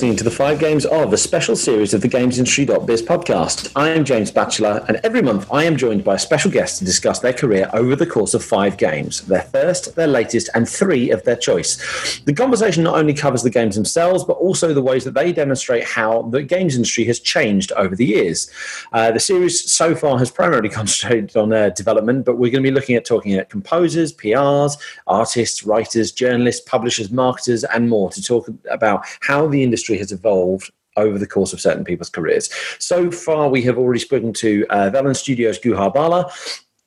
Listening to the Five Games of, a special series of the Games GamesIndustry.biz podcast. I am James Batchelor, and every month I am joined by a special guest to discuss their career over the course of five games their first, their latest, and three of their choice. The conversation not only covers the games themselves, but also the ways that they demonstrate how the games industry has changed over the years. Uh, the series so far has primarily concentrated on uh, development, but we're going to be looking at talking at composers, PRs, artists, writers, journalists, publishers, marketers, and more to talk about how the industry has evolved over the course of certain people's careers. So far, we have already spoken to uh, Velan Studios Guha Bala,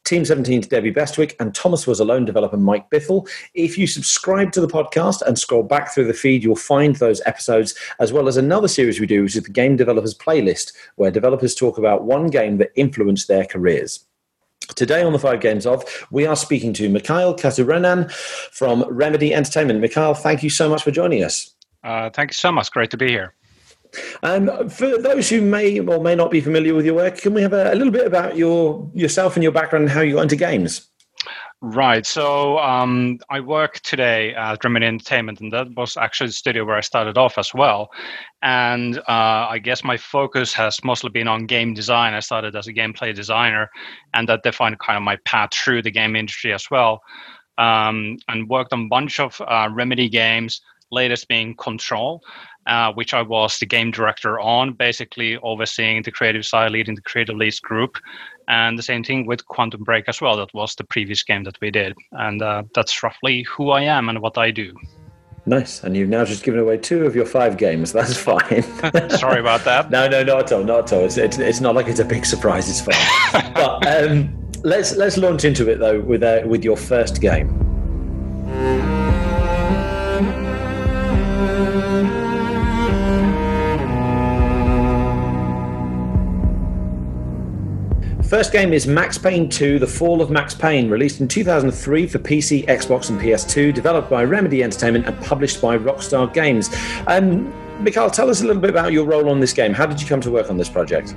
Team 17's Debbie Bestwick, and Thomas Was Alone developer, Mike Bithell. If you subscribe to the podcast and scroll back through the feed, you'll find those episodes, as well as another series we do, which is the Game Developers Playlist, where developers talk about one game that influenced their careers. Today on the Five Games of, we are speaking to Mikael Kasurinen from Remedy Entertainment. Mikael, thank you so much for joining us. Uh, thank you so much. Great to be here. Um, for those who may or may not be familiar with your work, can we have a, a little bit about your yourself and your background and how you got into games? Right. So um, I work today at Remedy Entertainment, and that was actually the studio where I started off as well. And uh, I guess my focus has mostly been on game design. I started as a gameplay designer, and that defined kind of my path through the game industry as well. Um, and worked on a bunch of uh, Remedy games, latest being Control, uh, which I was the game director on, basically overseeing the creative side, leading the creative leads group. And the same thing with Quantum Break as well. That was the previous game that we did. And uh, that's roughly who I am and what I do. Nice. And you've now just given away two of your five games. That's fine. Sorry about that. no, no, not at all. Not at all. It's, it's, it's not like it's a big surprise. It's fine. but um, let's let's launch into it though with uh, with your first game. First game is Max Payne 2 The Fall of Max Payne, released in 2003 for PC, Xbox, and PS2, developed by Remedy Entertainment and published by Rockstar Games. Um, Mikael, tell us a little bit about your role on this game. How did you come to work on this project?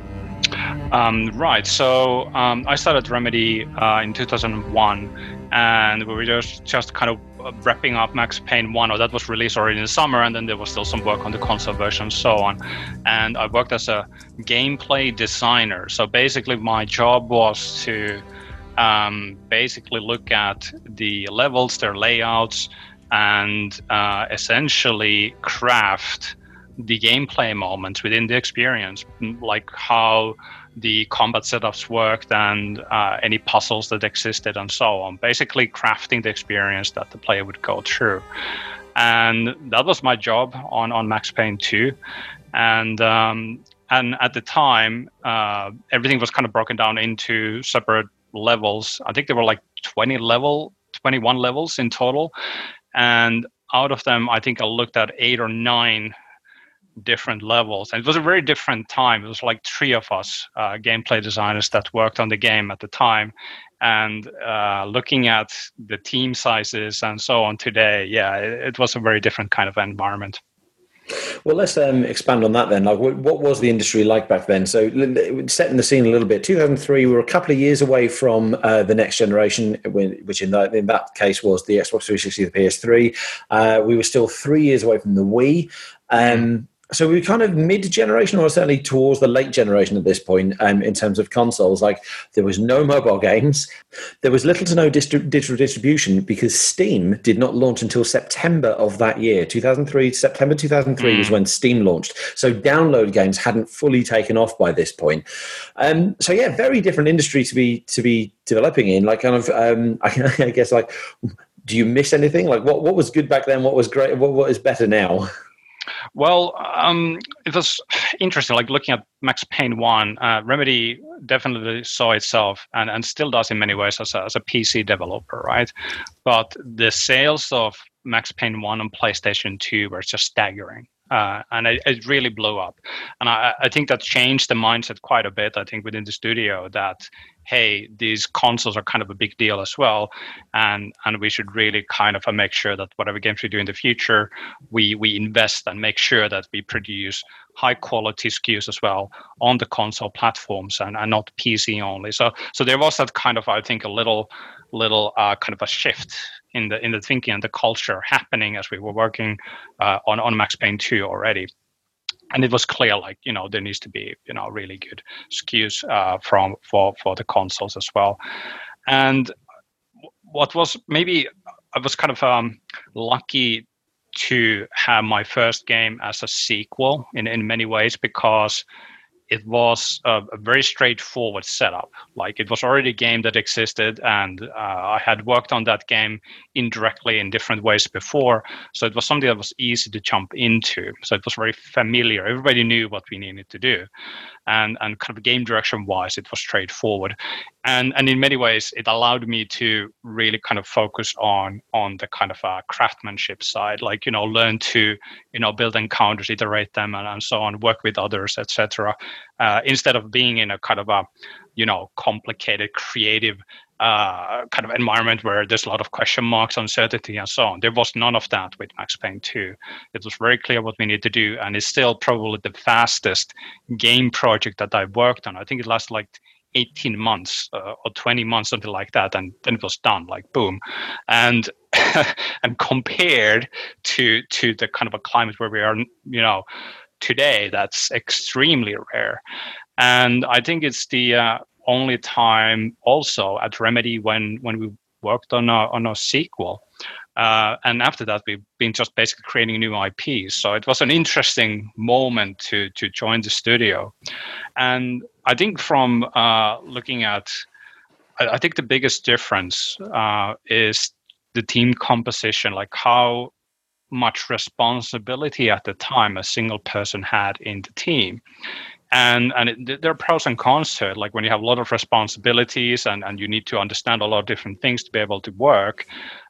Um, right. So um, I started Remedy uh, in 2001, and we were just just kind of wrapping up Max Payne 1, or that was released already in the summer, and then there was still some work on the console version so on. And I worked as a gameplay designer. So basically, my job was to um, basically look at the levels, their layouts, and uh, essentially craft the gameplay moments within the experience, like how the combat setups worked and uh, any puzzles that existed and so on. Basically, crafting the experience that the player would go through. And that was my job on, on Max Payne 2. And um, and at the time, uh, everything was kind of broken down into separate levels. I think there were like 20 level, 21 levels in total. And out of them, I think I looked at eight or nine different levels. And it was a very different time. It was like three of us, uh, gameplay designers, that worked on the game at the time. And uh, looking at the team sizes and so on today, yeah, it, it was a very different kind of environment. Well, let's um, expand on that then. Like, what, was the industry like back then? So, setting the scene a little bit. 2003, we were a couple of years away from uh, the next generation, which in that in that case was the Xbox 360, the PS3. Uh, we were still three years away from the Wii. Um, so we are kind of mid-generation or certainly towards the late generation at this point um, in terms of consoles. Like there was no mobile games. There was little to no distri- digital distribution because steam did not launch until september of that year. 2003 september 2003 mm. was when steam launched. So download games hadn't fully taken off by this point. Um, so yeah very different industry to be to be developing in. Like kind of um, I, I guess like do you miss anything? Like what, what was good back then? What was great? What, what is better now well, um, it was interesting. Like looking at Max Payne One, uh, Remedy definitely saw itself and, and still does in many ways as a, as a PC developer, right? But the sales of Max Payne One on PlayStation Two were just staggering. Uh, and it, it, really blew up. And I, I, think that changed the mindset quite a bit. I think within the studio that hey, these consoles are kind of a big deal as well, and and we should really kind of make sure that whatever games we do in the future, we we invest and make sure that we produce high quality SKUs as well on the console platforms and, and not PC only. So so there was that kind of I think a little little uh, kind of a shift in the in the thinking and the culture happening as we were working uh, on on Max Payne 2 already. And it was clear like you know there needs to be you know really good SKUs uh, from for for the consoles as well. And what was maybe i was kind of um, lucky to have my first game as a sequel in in many ways because it was a, a, very straightforward setup. Like it was already a game that existed, and uh, I had worked on that game indirectly in different ways before. So it was something that was easy to jump into. So it was very familiar. Everybody knew what we needed to do, and and kind of game direction wise, it was straightforward and and in many ways it allowed me to really kind of focus on on the kind of uh, craftsmanship side like you know learn to you know build encounters iterate them and, and so on work with others etc uh, instead of being in a kind of a you know complicated creative uh, kind of environment where there's a lot of question marks, uncertainty, and so on. There was none of that with Max Payne 2. It was very clear what we need to do, and it's still probably the fastest game project that I've worked on. I think it lasted like 18 months uh, or 20 months, something like that, and then it was done, like boom. And and compared to to the kind of a climate where we are, you know, today, that's extremely rare. And I think it's the uh, only time also at Remedy when when we worked on a on a sequel uh, and after that, we've been just basically creating new IPs. So it was an interesting moment to to join the studio. And I think from uh, looking at, I, I, think the biggest difference uh, is the team composition, like how much responsibility at the time a single person had in the team. And and it, there are pros and cons to it. Like when you have a lot of responsibilities and and you need to understand a lot of different things to be able to work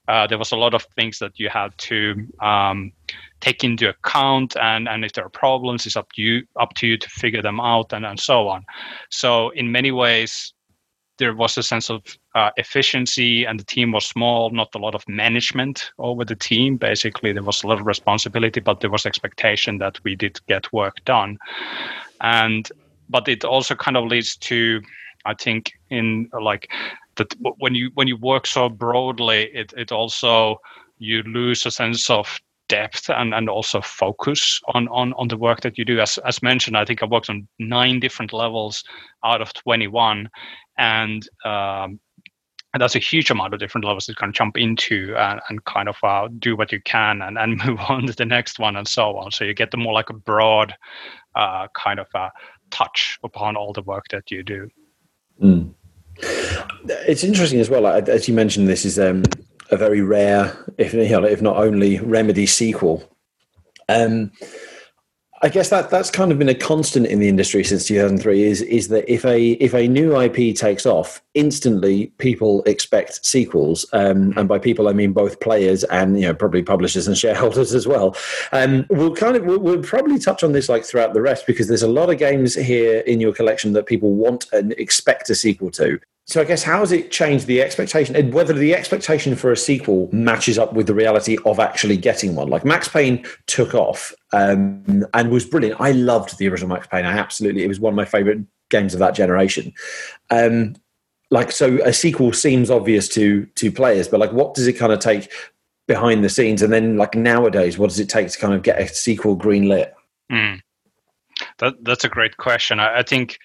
uh, there was a lot of things that you had to um, take into account. And and if there are problems it's up to you up to you to figure them out and and so on. So in many ways there was a sense of uh, efficiency and the team was small not a lot of management over the team. Basically there was a lot of responsibility but there was expectation that we did get work done. And but it also kind of leads to i think in like that when you when you work so broadly, it it also you lose a sense of depth and, and also focus on, on on the work that you do. As as mentioned, I think I worked on nine different levels out of twenty one, and um, and that's a huge amount of different levels to kind of jump into and, and kind of uh, do what you can and, and move on to the next one and so on. So you get the more like a broad uh, kind of uh, touch upon all the work that you do. Mm. It's interesting as well. As you mentioned, this is um, a very rare, if you know, if not only, remedy sequel. Um, I guess that that's kind of been a constant in the industry since 2003 is is that if a if a new IP takes off, instantly people expect sequels, um, and by people I mean both players and you know probably publishers and shareholders as well. Um, we'll kind of we'll, we'll, probably touch on this like throughout the rest because there's a lot of games here in your collection that people want and expect a sequel to. So I guess how has it changed the expectation and whether the expectation for a sequel matches up with the reality of actually getting one? Like Max Payne took off um, and was brilliant. I loved the original Max Payne. I absolutely it was one of my favorite games of that generation. Um, like so a sequel seems obvious to to players, but like what does it kind of take behind the scenes and then like nowadays what does it take to kind of get a sequel greenlit? Mm. That that's a great question. I, I think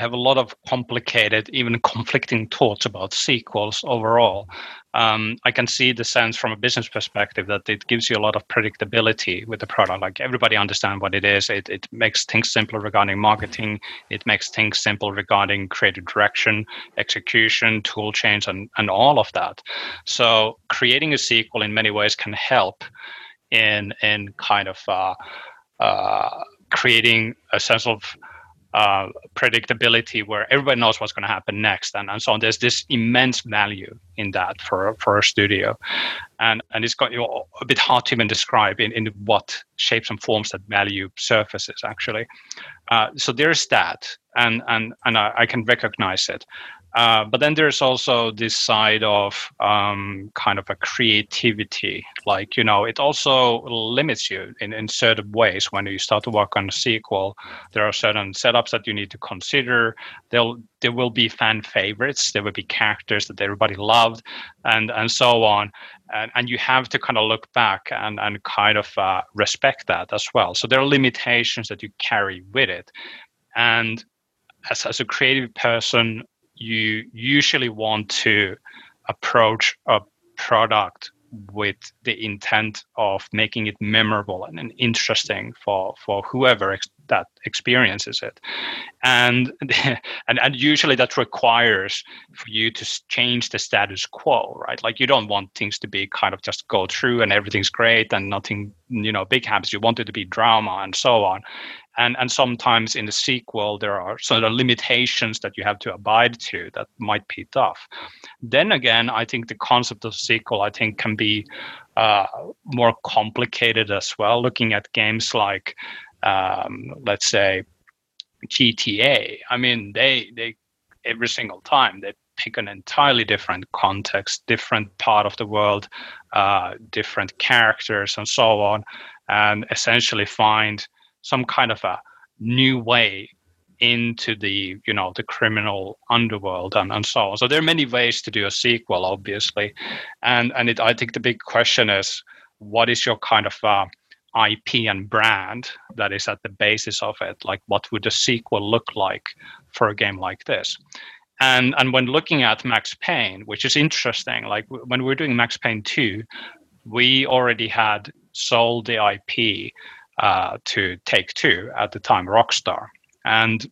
have a lot of complicated, even conflicting thoughts about sequels overall. Um, I can see the sense from a business perspective that it gives you a lot of predictability with the product. Like everybody understands what it is. It, it makes things simpler regarding marketing. It makes things simple regarding creative direction, execution, tool change, and, and all of that. So creating a sequel in many ways can help in in kind of uh, uh, creating a sense of uh, predictability where everybody knows what's going to happen next and, and so on. There's this immense value in that for, for a studio. And, and it's got you know, a bit hard to even describe in, in what shapes and forms that value surfaces actually. Uh, so there's that and, and, and I, I, can recognize it. Uh, but then there's also this side of um, kind of a creativity. Like, you know, it also limits you in, in certain ways when you start to work on a sequel. There are certain setups that you need to consider. There'll, there will be fan favorites, there will be characters that everybody loved, and, and so on. And, and you have to kind of look back and, and kind of uh, respect that as well. So there are limitations that you carry with it. And as, as a creative person, you usually want to approach a product with the intent of making it memorable and interesting for for whoever that experiences it. And, and and usually that requires for you to change the status quo right? Like you don't want things to be kind of just go through and everything's great and nothing you know big happens. You want it to be drama and so on. And and sometimes in the sequel there are sort of limitations that you have to abide to that might be tough. Then again i think the concept of sequel i think can be uh, more complicated as well. Looking at games like um, let's say gta i mean they they every single time they pick an entirely different context different part of the world uh, different characters and so on and essentially find some kind of a new way into the you know the criminal underworld and, and so on. So there are many ways to do a sequel obviously. And and it, i think the big question is what is your kind of uh, ip and brand that is at the basis of it like what would a sequel look like for a game like this? And and when looking at max payne which is interesting like when we were doing max payne 2 we already had sold the ip uh, to Take Two at the time, Rockstar, and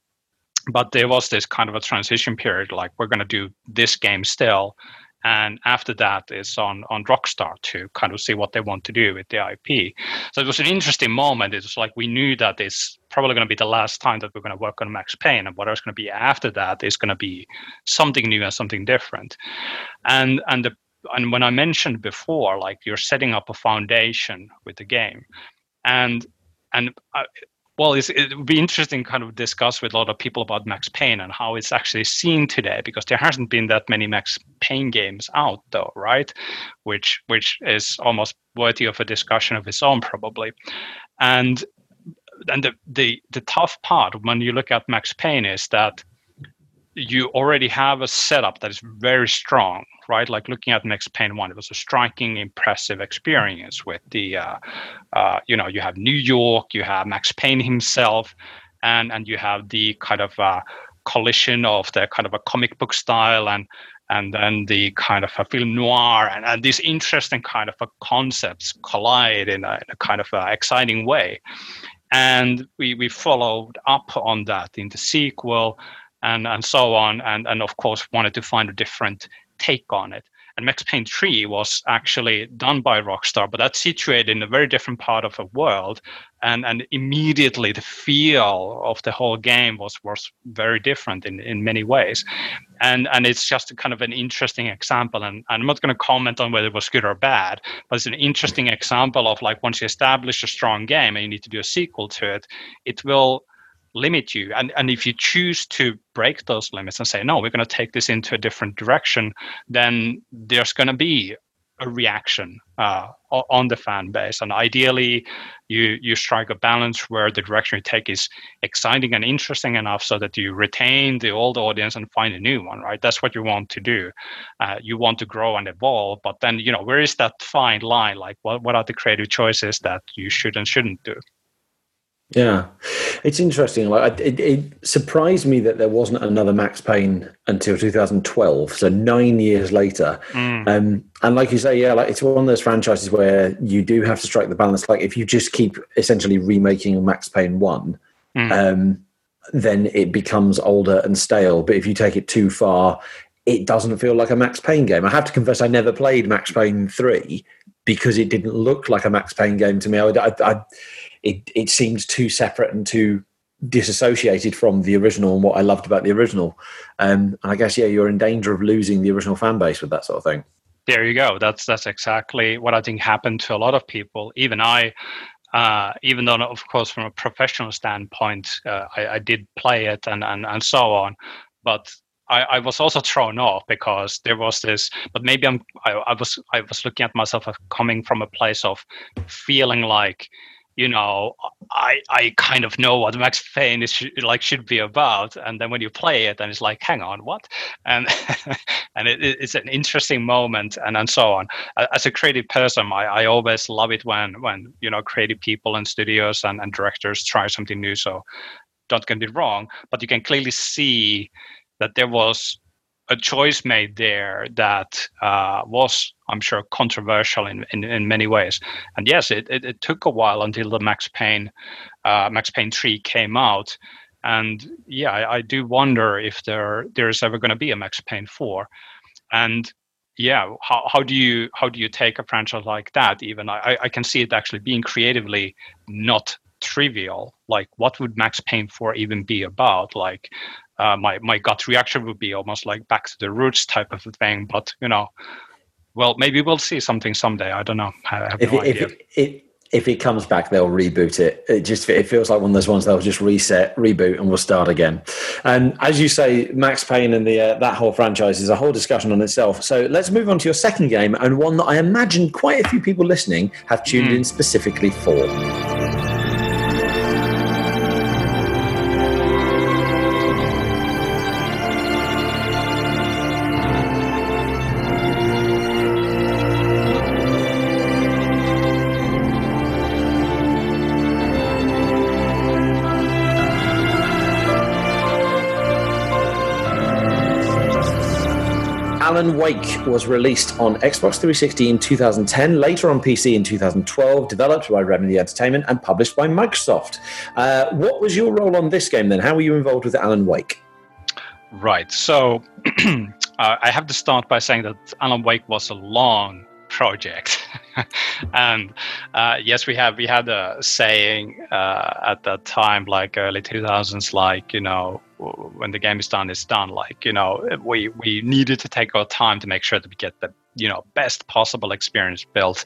but there was this kind of a transition period, like we're going to do this game still, and after that it's on on Rockstar to kind of see what they want to do with the IP. So it was an interesting moment. It was like we knew that it's probably going to be the last time that we're going to work on Max Payne, and what else going to be after that is going to be something new and something different. And and the and when I mentioned before, like you're setting up a foundation with the game, and and uh, well, it would be interesting to kind of discuss with a lot of people about Max Payne and how it's actually seen today because there hasn't been that many Max Payne games out though, right? Which which is almost worthy of a discussion of its own probably. And and the the the tough part when you look at Max Payne is that you already have a setup that is very strong, right? Like looking at Max Payne One, it was a striking, impressive experience with the, uh, uh, you know, you have New York, you have Max Payne himself, and and you have the kind of uh, collision of the kind of a comic book style and and then the kind of a film noir and, and these interesting kind of concepts collide in a, in a kind of exciting way and we we followed up on that in the sequel and and so on and and of course wanted to find a different take on it. And max payne 3 was actually done by rockstar but that's situated in a very different part of the world and and immediately the feel of the whole game was was very different in in many ways. And and it's just kind of an interesting example and, and i'm not going to comment on whether it was good or bad but it's an interesting example of like once you establish a strong game and you need to do a sequel to it it will limit you. And, and if you choose to break those limits and say, no, we're going to take this into a different direction, then there's going to be a reaction uh, on the fan base. And ideally, you you strike a balance where the direction you take is exciting and interesting enough so that you retain the old audience and find a new one. Right? That's what you want to do. Uh, you want to grow and evolve, but then you know where is that fine line? Like, what what are the creative choices that you should and shouldn't do? Yeah, it's interesting. Like it, it, surprised me that there wasn't another Max Payne until 2012, so nine years later. Mm. Um, and like you say, yeah, like it's one of those franchises where you do have to strike the balance. Like if you just keep essentially remaking Max Payne one, mm. um, then it becomes older and stale. But if you take it too far, it doesn't feel like a Max Payne game. I have to confess, I never played Max Payne three because it didn't look like a Max Payne game to me. I, I, I it it seems too separate and too disassociated from the original and what I loved about the original. Um, and I guess yeah, you're in danger of losing the original fan base with that sort of thing. There you go. That's that's exactly what I think happened to a lot of people. Even I, uh, even though of course from a professional standpoint, uh, I, I, did play it and, and and so on, but I, I was also thrown off because there was this, but maybe I'm I, I was I was looking at myself as coming from a place of feeling like you know, I I kind of know what Max Payne is like should be about, and then when you play it, and it's like, hang on, what? And and it, it's an interesting moment, and and so on. As a creative person, I, I always love it when when you know creative people and studios and, and directors try something new. So don't get me wrong, but you can clearly see that there was a choice made there that uh, was, I'm sure, controversial in, in, in many ways. And yes, it, it, it, took a while until the Max Payne, uh, Max Payne 3 came out. And yeah, I, I do wonder if there there is ever going to be a Max Payne 4. And yeah, how, how do you how do you take a franchise like that? Even I, I can see it actually being creatively not trivial. Like, what would Max Payne 4 even be about? Like, uh, my my gut reaction would be almost like back to the roots type of a thing. But you know, well, maybe we'll see something someday. I don't know. I have if no it, idea. If it, it, if it comes back, they'll reboot it. It just it feels like one of those ones they'll just reset, reboot, and we'll start again. And as you say, Max Payne and the uh, that whole franchise is a whole discussion on itself. So let's move on to your second game and one that I imagine quite a few people listening have tuned mm. in specifically for. Alan Wake was released on Xbox 360 in 2010, later on PC in 2012, developed by Remedy Entertainment and published by Microsoft. Uh, what was your role on this game then? How were you involved with Alan Wake? Right. So uh, I have to start by saying that Alan Wake was a long project. and uh, yes, we have we had a saying uh, at that time, like early 2000s, like you know, when the game is done, it's done. Like you know, we we needed to take our time to make sure that we get the you know best possible experience built,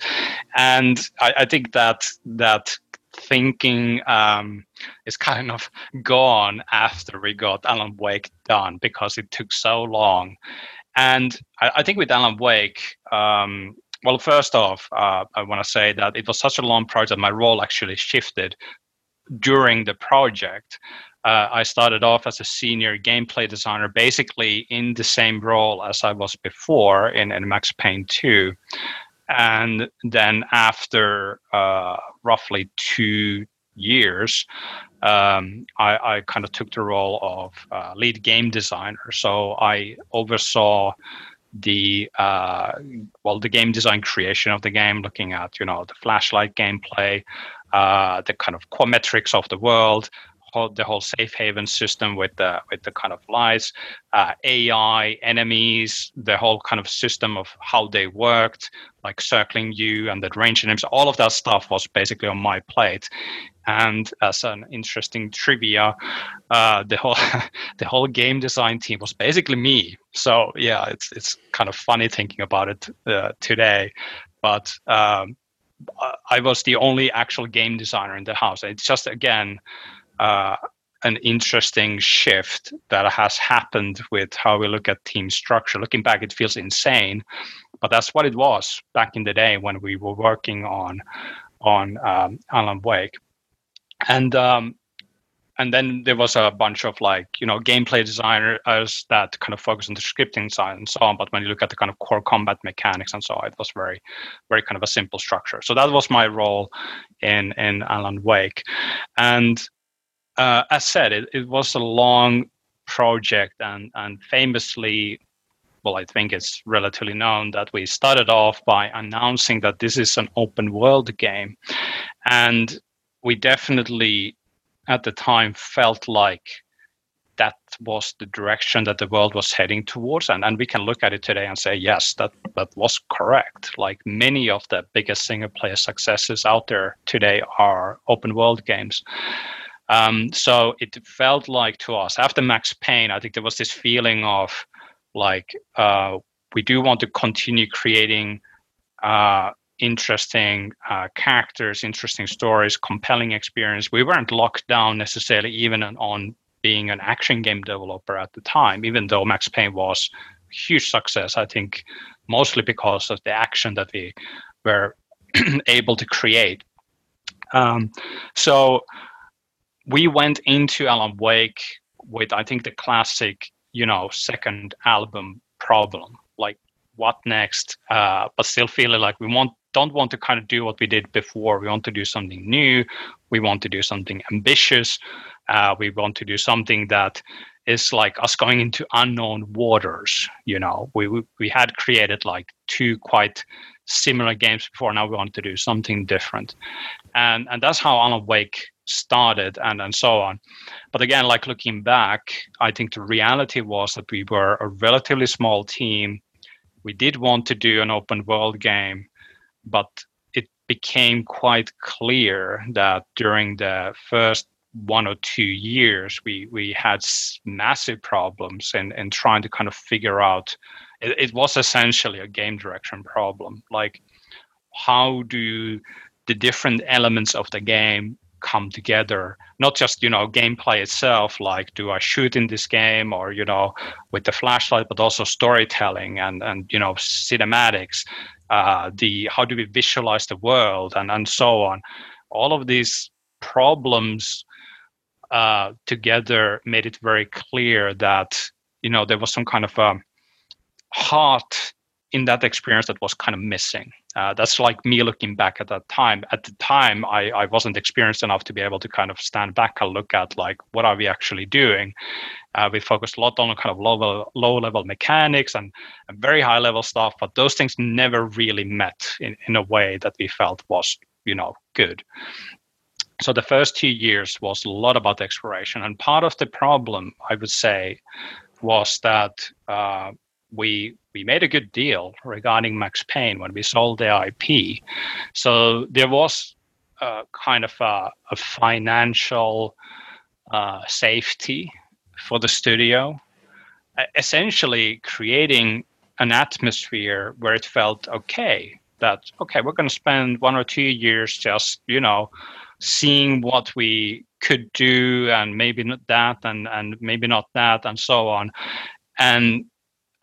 and I, I think that that thinking um, is kind of gone after we got Alan Wake done because it took so long. And I, I think with Alan Wake, um, well, first off, uh, I want to say that it was such a long project. My role actually shifted during the project. Uh, I started off as a senior gameplay designer, basically in the same role as I was before in, in Max Payne 2. And then after uh, roughly two years, um, I, I kind of took the role of uh, lead game designer. So I oversaw the uh, well the game design creation of the game looking at you know the flashlight gameplay uh, the kind of core metrics of the world the whole safe haven system with the with the kind of lights uh, ai enemies the whole kind of system of how they worked like circling you and the range names all of that stuff was basically on my plate and as an interesting trivia, uh, the whole the whole game design team was basically me. So yeah, it's it's kind of funny thinking about it uh, today, but um, I was the only actual game designer in the house. It's just again. Uh, an interesting shift that has happened with how we look at team structure. Looking back, it feels insane, but that's what it was back in the day when we were working on on um, Alan Wake and um, and then there was a bunch of like you know gameplay designers that kind of focus on the scripting side and so on. But when you look at the kind of core combat mechanics and so on it was very very kind of a simple structure. So that was my role in in alan wake. And uh, as said it, it was a long project and and famously well i think it's relatively known that we started off by announcing that this is an open world game. And we definitely at the time felt like that was the direction that the world was heading towards. And, and we can look at it today and say yes that that was correct. Like many of the biggest single player successes out there today are open world games. Um, so it felt like to us after max payne i think there was this feeling of like uh, we do want to continue creating uh, interesting uh, characters, interesting stories, compelling experience. We weren't locked down necessarily even on being an action game developer at the time, even though Max Payne was a huge success. I think mostly because of the action that we were able to create. Um, so we went into Alan Wake with, I think, the classic, you know, second album problem. Like, what next? Uh, but still feeling like we want don't want to kind of do what we did before. We want to do something new. We want to do something ambitious. Uh, we want to do something that is like us going into unknown waters. You know, we, we we had created like two quite similar games before. Now we want to do something different, and and that's how Alan Wake started, and and so on. But again, like looking back, I think the reality was that we were a relatively small team. We did want to do an open world game, but it became quite clear that during the first one or two years, we we had massive problems in in trying to kind of figure out. It, it was essentially a game direction problem. Like, how do the different elements of the game come together not just you know gameplay itself like do i shoot in this game or you know with the flashlight but also storytelling and and you know cinematics uh, the how do we visualize the world and and so on all of these problems uh, together made it very clear that you know there was some kind of a heart in that experience that was kind of missing. Uh, that's like me looking back at that time. At the time, I, I wasn't experienced enough to be able to kind of stand back and look at like what are we actually doing. Uh, we focused a lot on kind of low level, low level mechanics and, and very high level stuff, but those things never really met in, in a way that we felt was you know good so the first two years was a lot about exploration and part of the problem i would say was that uh, we we made a good deal regarding max payne when we sold the ip so there was uh, kind of a, a financial uh, safety for the studio essentially creating an atmosphere where it felt okay that okay we're going to spend one or two years just you know seeing what we could do and maybe not that and and maybe not that and so on. And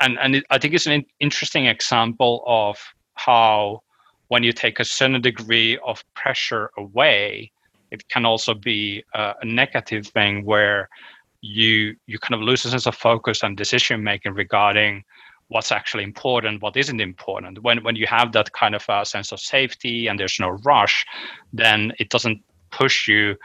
and and it, i think it's an interesting example of how when you take a certain degree of pressure away it can also be a, a negative thing where you you kind of lose a sense of focus and decision making regarding what's actually important, what isn't important. When when you have that kind of a sense of safety and there's no rush, then it doesn't push you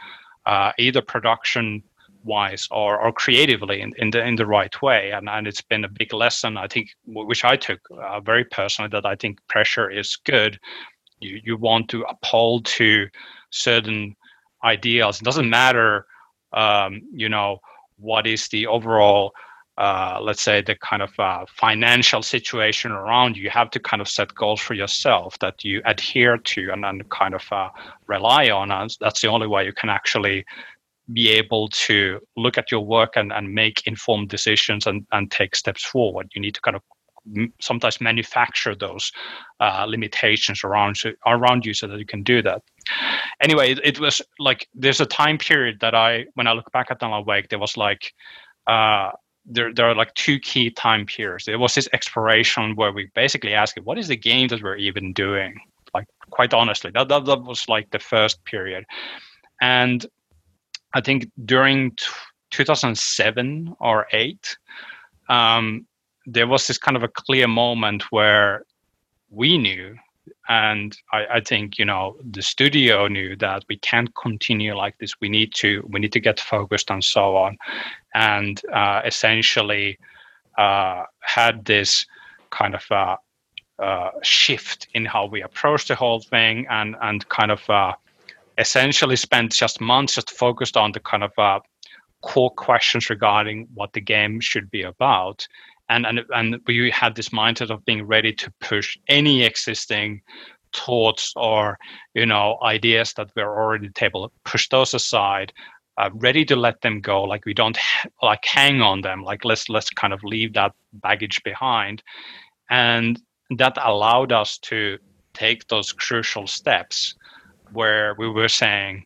uh, either production wise or, or creatively in, in the in the right way. And, and it's been a big lesson i think which i took uh, very personally that i think pressure is good. You, you want to uphold to certain ideals. It doesn't matter um, you know what is the overall uh, let's say the kind of uh, financial situation around you, you have to kind of set goals for yourself that you adhere to and then kind of uh, rely on. And that's the only way you can actually be able to look at your work and, and make informed decisions and, and take steps forward. You need to kind of sometimes manufacture those uh, limitations around around you so that you can do that. Anyway, it, it, was like there's a time period that I, when I look back at Alan Wake, there was like uh, there, there are like two key time periods. There was this exploration where we basically asked, what is the game that we're even doing? Like, quite honestly, that, that, that was like the first period. And I think during t- 2007 or 8, um, there was this kind of a clear moment where we knew and I, I, think you know the studio knew that we can't continue like this. We need to we need to get focused and so on. And uh, essentially uh, had this kind of uh, uh shift in how we approach the whole thing and and kind of uh, essentially spent just months just focused on the kind of uh, core questions regarding what the game should be about. And and and we had this mindset of being ready to push any existing thoughts or you know ideas that were already table push those aside uh, ready to let them go. Like we don't ha- like hang on them. Like let's let's kind of leave that baggage behind. And that allowed us to take those crucial steps where we were saying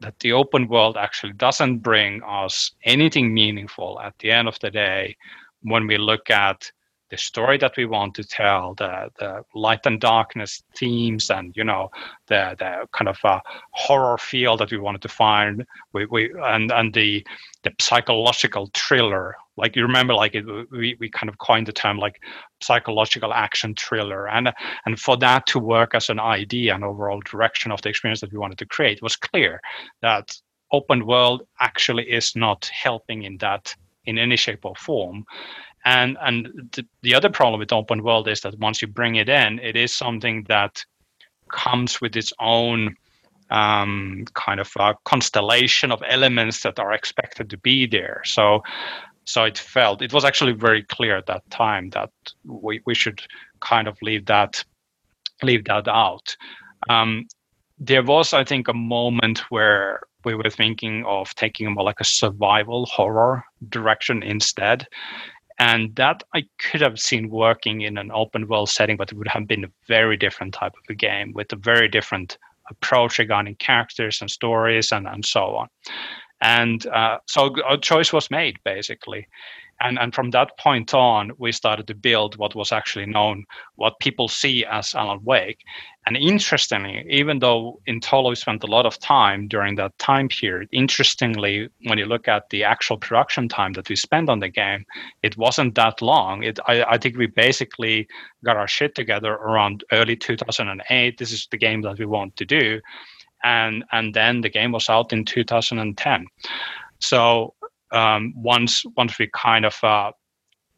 that the open world actually doesn't bring us anything meaningful at the end of the day when we look at the story that we want to tell, the the light and darkness themes, and you know the the kind of uh, horror feel that we wanted to find, we, we and and the the psychological thriller. Like you remember, like it, we we kind of coined the term like psychological action thriller, and and for that to work as an idea and overall direction of the experience that we wanted to create, was clear that open world actually is not helping in that in any shape or form. And and the, the other problem with open world is that once you bring it in it is something that comes with its own um, kind of constellation of elements that are expected to be there. So so it felt. It was actually very clear at that time that we, we should kind of leave that leave that out. Um, there was i think a moment where we were thinking of taking more like a survival horror direction instead. And that I could have seen working in an open world setting, but it would have been a very different type of a game with a very different approach regarding characters and stories and, and so on. And uh, so a choice was made basically. And and from that point on we started to build what was actually known what people see as alan wake. And interestingly even though in Tolo we spent a lot of time during that time period interestingly when you look at the actual production time that we spent on the game it wasn't that long. It i, I think we basically got our shit together around early 2008 this is the game that we want to do and and then the game was out in 2010 so um, once once we kind of uh,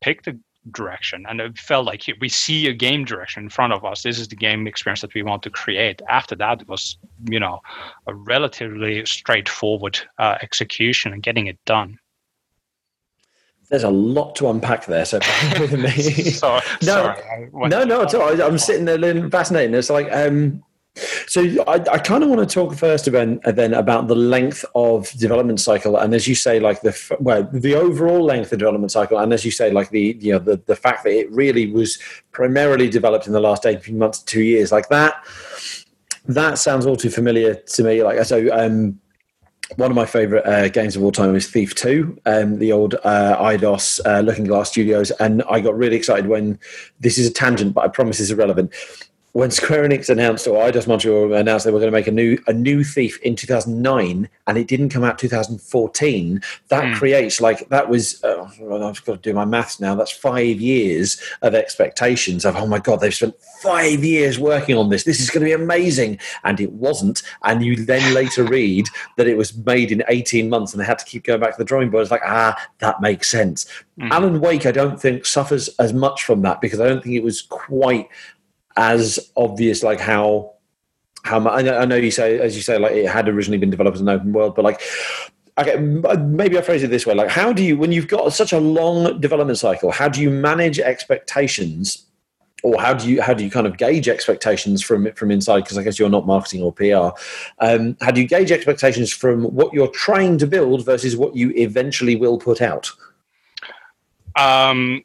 picked the direction and it felt like we see a game direction in front of us this is the game experience that we want to create. After that it was you know a relatively straightforward uh, execution and getting it done. There's a lot to unpack there so with me. Sorry, no, sorry. no no at all i'm sitting there fascinated it's like um so I, I kind of want to talk first about, then about the length of development cycle, and as you say, like the well, the overall length of development cycle, and as you say, like the you know the the fact that it really was primarily developed in the last eighteen months two years, like that. That sounds all too familiar to me. Like so, um, one of my favorite uh, games of all time is Thief 2, um, the old uh, Eidos uh, Looking Glass Studios. And I got really excited when this is a tangent, but I promise it's irrelevant when Square Enix announced, or Eidos Montreal announced they were going to make a new a new Thief in 2009, and it didn't come out 2014, that mm. creates like that was. Uh, I've got to do my maths now. That's five years of expectations of oh my god, they've spent five years working on this. This is going to be amazing, and it wasn't. And you then later read that it was made in 18 months, and they had to keep going back to the drawing board. It's like ah, that makes sense. Mm. Alan Wake, I don't think suffers as much from that because I don't think it was quite as obvious like how how much I know you say as you say like it had originally been developed as an open world, but like okay, maybe I phrase it this way: like how do you when you've got such a long development cycle, how do you manage expectations? Or how do you how do you kind of gauge expectations from from inside? Because I guess you're not marketing or PR. Um, how do you gauge expectations from what you're trying to build versus what you eventually will put out? Um,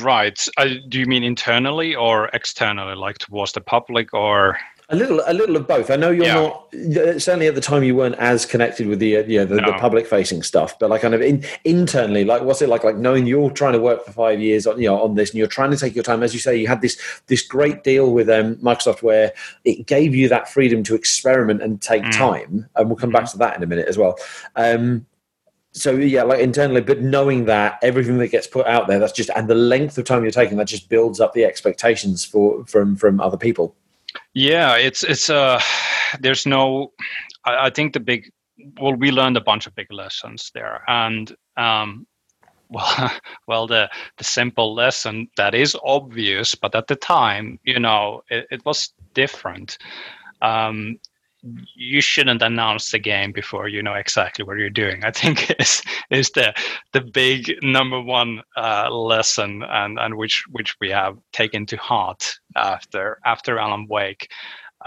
right. Uh, do you mean internally or externally, like towards the public, or a little, a little of both. I know you're yeah. not certainly at the time you weren't as connected with the uh, you know the, no. the public facing stuff, but like kind of in, internally, like what's it like? Like knowing you're trying to work for five years on you know on this, and you're trying to take your time. As you say, you had this this great deal with um, Microsoft where it gave you that freedom to experiment and take mm. time, and we'll come back mm-hmm. to that in a minute as well. Um, so yeah, like internally, but knowing that everything that gets put out there, that's just and the length of time you're taking, that just builds up the expectations for from from other people. Yeah, it's it's uh there's no I, I think the big well we learned a bunch of big lessons there and um well well the the simple lesson that is obvious but at the time you know it, it was different um you shouldn't announce the game before you know exactly what you're doing. I think is is the the big number one uh, lesson, and and which which we have taken to heart after after Alan Wake.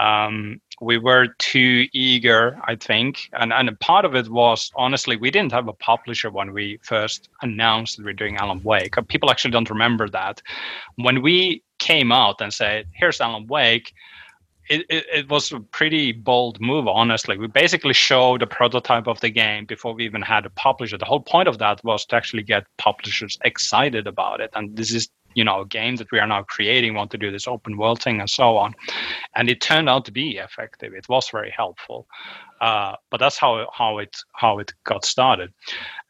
Um, we were too eager, I think, and and part of it was honestly we didn't have a publisher when we first announced that we we're doing Alan Wake. People actually don't remember that when we came out and said, "Here's Alan Wake." It, it, it, was a pretty bold move, honestly. We basically showed a prototype of the game before we even had a publisher. The whole point of that was to actually get publishers excited about it. And this is, you know, a game that we are now creating, want to do this open world thing and so on. And it turned out to be effective. It was very helpful. Uh, but that's how how it how it got started.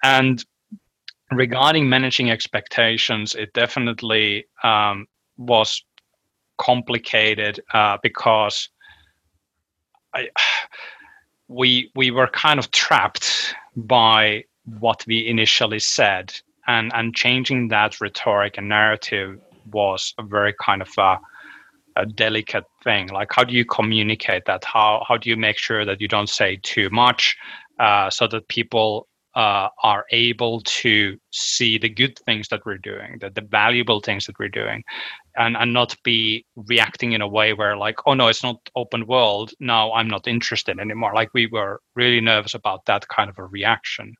And regarding managing expectations, it definitely um, was complicated uh, because I, we we were kind of trapped by what we initially said, and and changing that rhetoric and narrative was a very kind of a, a delicate thing. Like, how do you communicate that? How how do you make sure that you don't say too much, uh, so that people uh, are able to see the good things that we're doing, the, the valuable things that we're doing, and, and not be reacting in a way where like, oh no, it's not open world. Now I'm not interested anymore. Like we were really nervous about that kind of a reaction.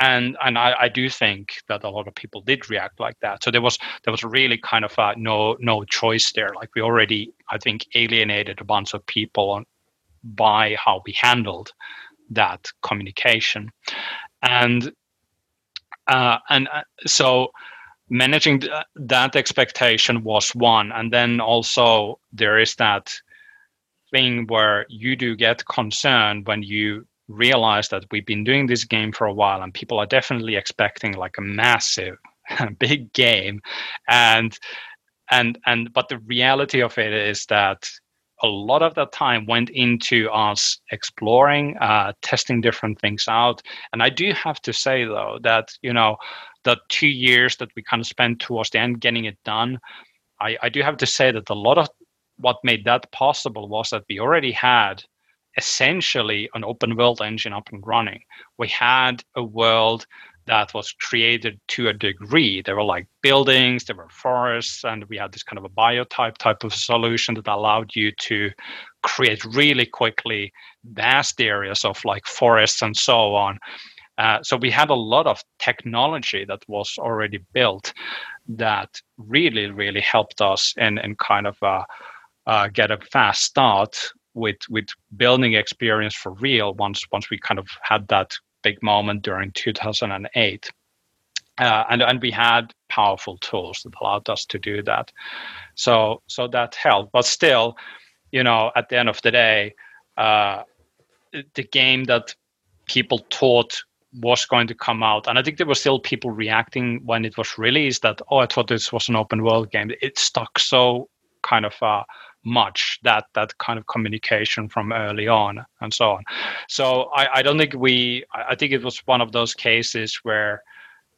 And and I, I do think that a lot of people did react like that. So there was there was really kind of a no no choice there. Like we already I think alienated a bunch of people on, by how we handled that communication and uh, and uh, so managing th- that expectation was one. And then also there is that thing where you do get concerned when you realize that we've been doing this game for a while and people are definitely expecting like a massive big game. And and and but the reality of it is that a lot of that time went into us exploring, uh, testing different things out. And I do have to say, though, that, you know, the two years that we kind of spent towards the end getting it done, I, I do have to say that a lot of what made that possible was that we already had essentially an open world engine up and running. We had a world that was created to a degree. There were like buildings, there were forests, and we had this kind of a biotype type of solution that allowed you to create really quickly vast areas of like forests and so on. Uh, so we had a lot of technology that was already built that really, really helped us in, in kind of uh, uh, get a fast start with with building experience for real once once we kind of had that big moment during 2008. Uh, and, and we had powerful tools that allowed us to do that. So, so that helped. But still, you know, at the end of the day, uh, the game that people thought was going to come out, and I think there were still people reacting when it was released that, oh, I thought this was an open world game. It stuck so kind of uh, much that that kind of communication from early on and so on. So i, I don't think we i think it was one of those cases where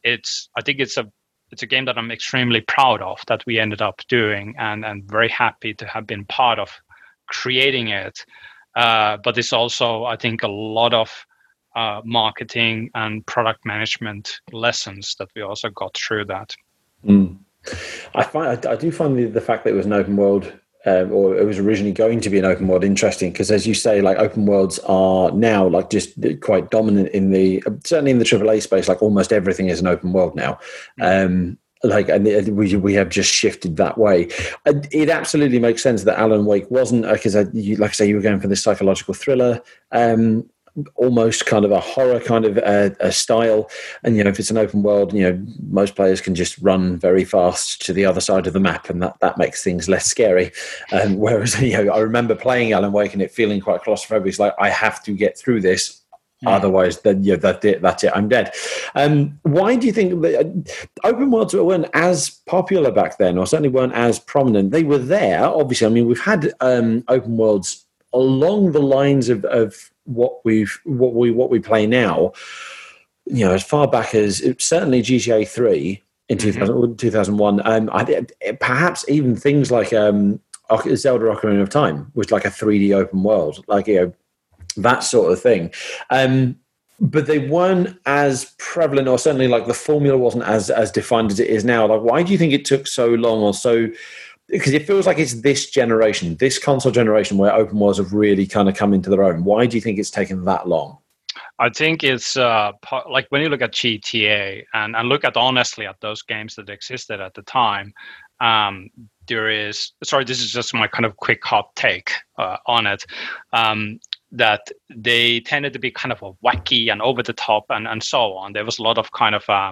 it's i think it's a it's a game that i'm extremely proud of that we ended up doing and and very happy to have been part of creating it. Uh, but it's also i think a lot of uh, marketing and product management lessons that we also got through that. Mm. I find I, do find the, the fact that it was an open world um, or it was originally going to be an open world interesting because as you say like open worlds are now like just quite dominant in the certainly in the AAA space like almost everything is an open world now. Um, like and we we have just shifted that way. It absolutely makes sense that alan wake wasn't because like i say you were going for this psychological thriller. Um, almost kind of a horror kind of uh, a style. And you know, if it's an open world, you know, most players can just run very fast to the other side of the map, and that that makes things less scary. Um, whereas you know, I remember playing Alan Wake and it feeling quite claustrophobic. It's like I have to get through this. Hmm. Otherwise, then yeah, that's it. That's it. I'm dead. Um, why do you think that, uh, open worlds weren't as popular back then, or certainly weren't as prominent? They were there, obviously. I mean, we've had um, open worlds along the lines of, of what we've what we what we play now you know as far back as certainly gta 3 in mm-hmm. 2001 um, I, perhaps even things like um, zelda ocarina of time was like a 3d open world like you know that sort of thing um, but they weren't as prevalent or certainly like the formula wasn't as as defined as it is now like why do you think it took so long or so because it feels like it's this generation, this console generation, where open worlds have really kind of come into their own. Why do you think it's taken that long? I think it's uh, like when you look at GTA and, and look at honestly at those games that existed at the time, um, there is sorry this is just my kind of quick hot take uh, on it um, that they tended to be kind of wacky and over the top and, and so on there was a lot of kind of uh,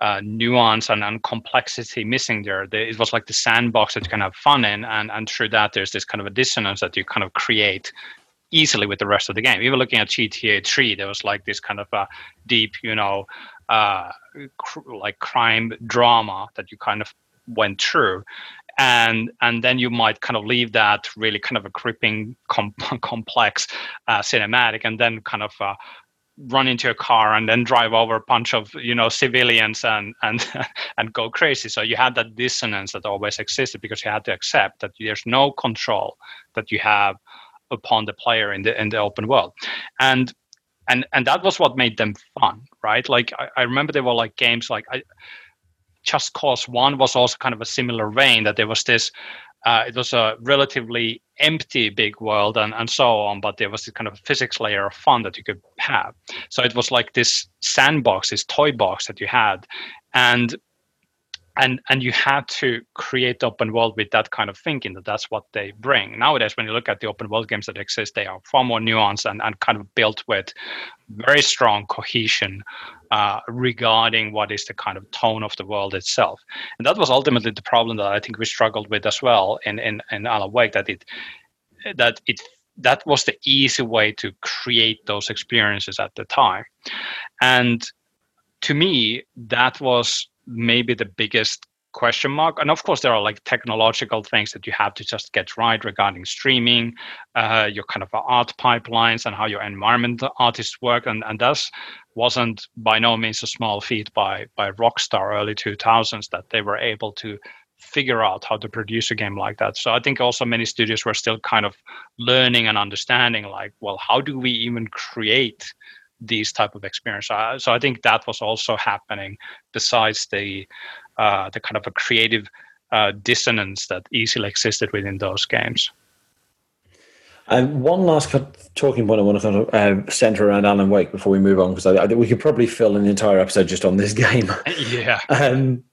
uh, nuance and, and complexity missing there. The, it was like the sandbox that you can have fun in, and, and through that, there's this kind of a dissonance that you kind of create easily with the rest of the game. Even looking at GTA 3, there was like this kind of a deep, you know, uh, cr- like crime drama that you kind of went through. And and then you might kind of leave that really kind of a creeping, com- complex uh, cinematic, and then kind of uh, run into a car and then drive over a bunch of you know civilians and and and go crazy. So you had that dissonance that always existed because you had to accept that there's no control that you have upon the player in the in the open world. And and and that was what made them fun right? Like i, I remember there were like games like I, just cause one was also kind of a similar vein that there was this uh, it was a relatively empty big world and, and so on, but there was this kind of physics layer of fun that you could have. So it was like this sandbox, this toy box that you had. And and and you had to create the open world with that kind of thinking that that's what they bring. Nowadays when you look at the open world games that exist they are far more nuanced and, and kind of built with very strong cohesion uh, regarding what is the kind of tone of the world itself. And that was ultimately the problem that i think we struggled with as well in in, in alan wake that it that it that was the easy way to create those experiences at the time. And to me that was maybe the biggest question mark. And of course there are like technological things that you have to just get right regarding streaming uh, your kind of art pipelines and how your environment artists work. And, and that wasn't by no means a small feat by by rockstar early 2000s that they were able to figure out how to produce a game like that. So i think also many studios were still kind of learning and understanding like well how do we even create these type of experience. Uh, so I think that was also happening besides the uh, the kind of a creative uh, dissonance that easily existed within those games. Um, one last talking point I want to kind of uh, center around Alan Wake before we move on because I, I, think we could probably fill an entire episode just on this game. yeah. Um,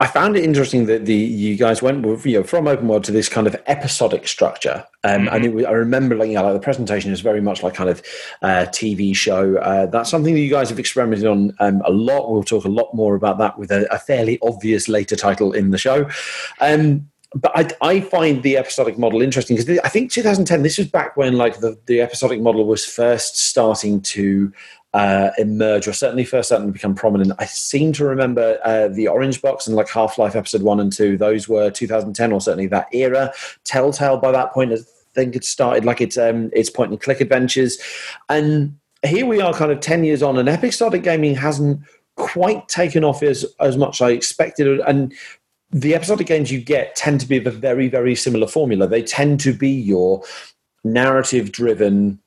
I found it interesting that the you guys went you know from open world to this kind of episodic structure, um, mm-hmm. and it, I remember like, you know, like the presentation is very much like kind of uh, TV show. Uh, that's something that you guys have experimented on um, a lot. We'll talk a lot more about that with a, a fairly obvious later title in the show. Um, but I, I, find the episodic model interesting because I think 2010. This was back when like the, the episodic model was first starting to uh, emerge, or certainly first starting to become prominent. I seem to remember uh, the Orange Box and like Half Life Episode One and Two. Those were 2010, or certainly that era. Telltale by that point, I think it started like its um, its point and click adventures, and here we are, kind of 10 years on, and Epic episodic gaming hasn't quite taken off as as much as I expected, and the episodic games you get tend to be of a very very similar formula. They tend to be your narrative driven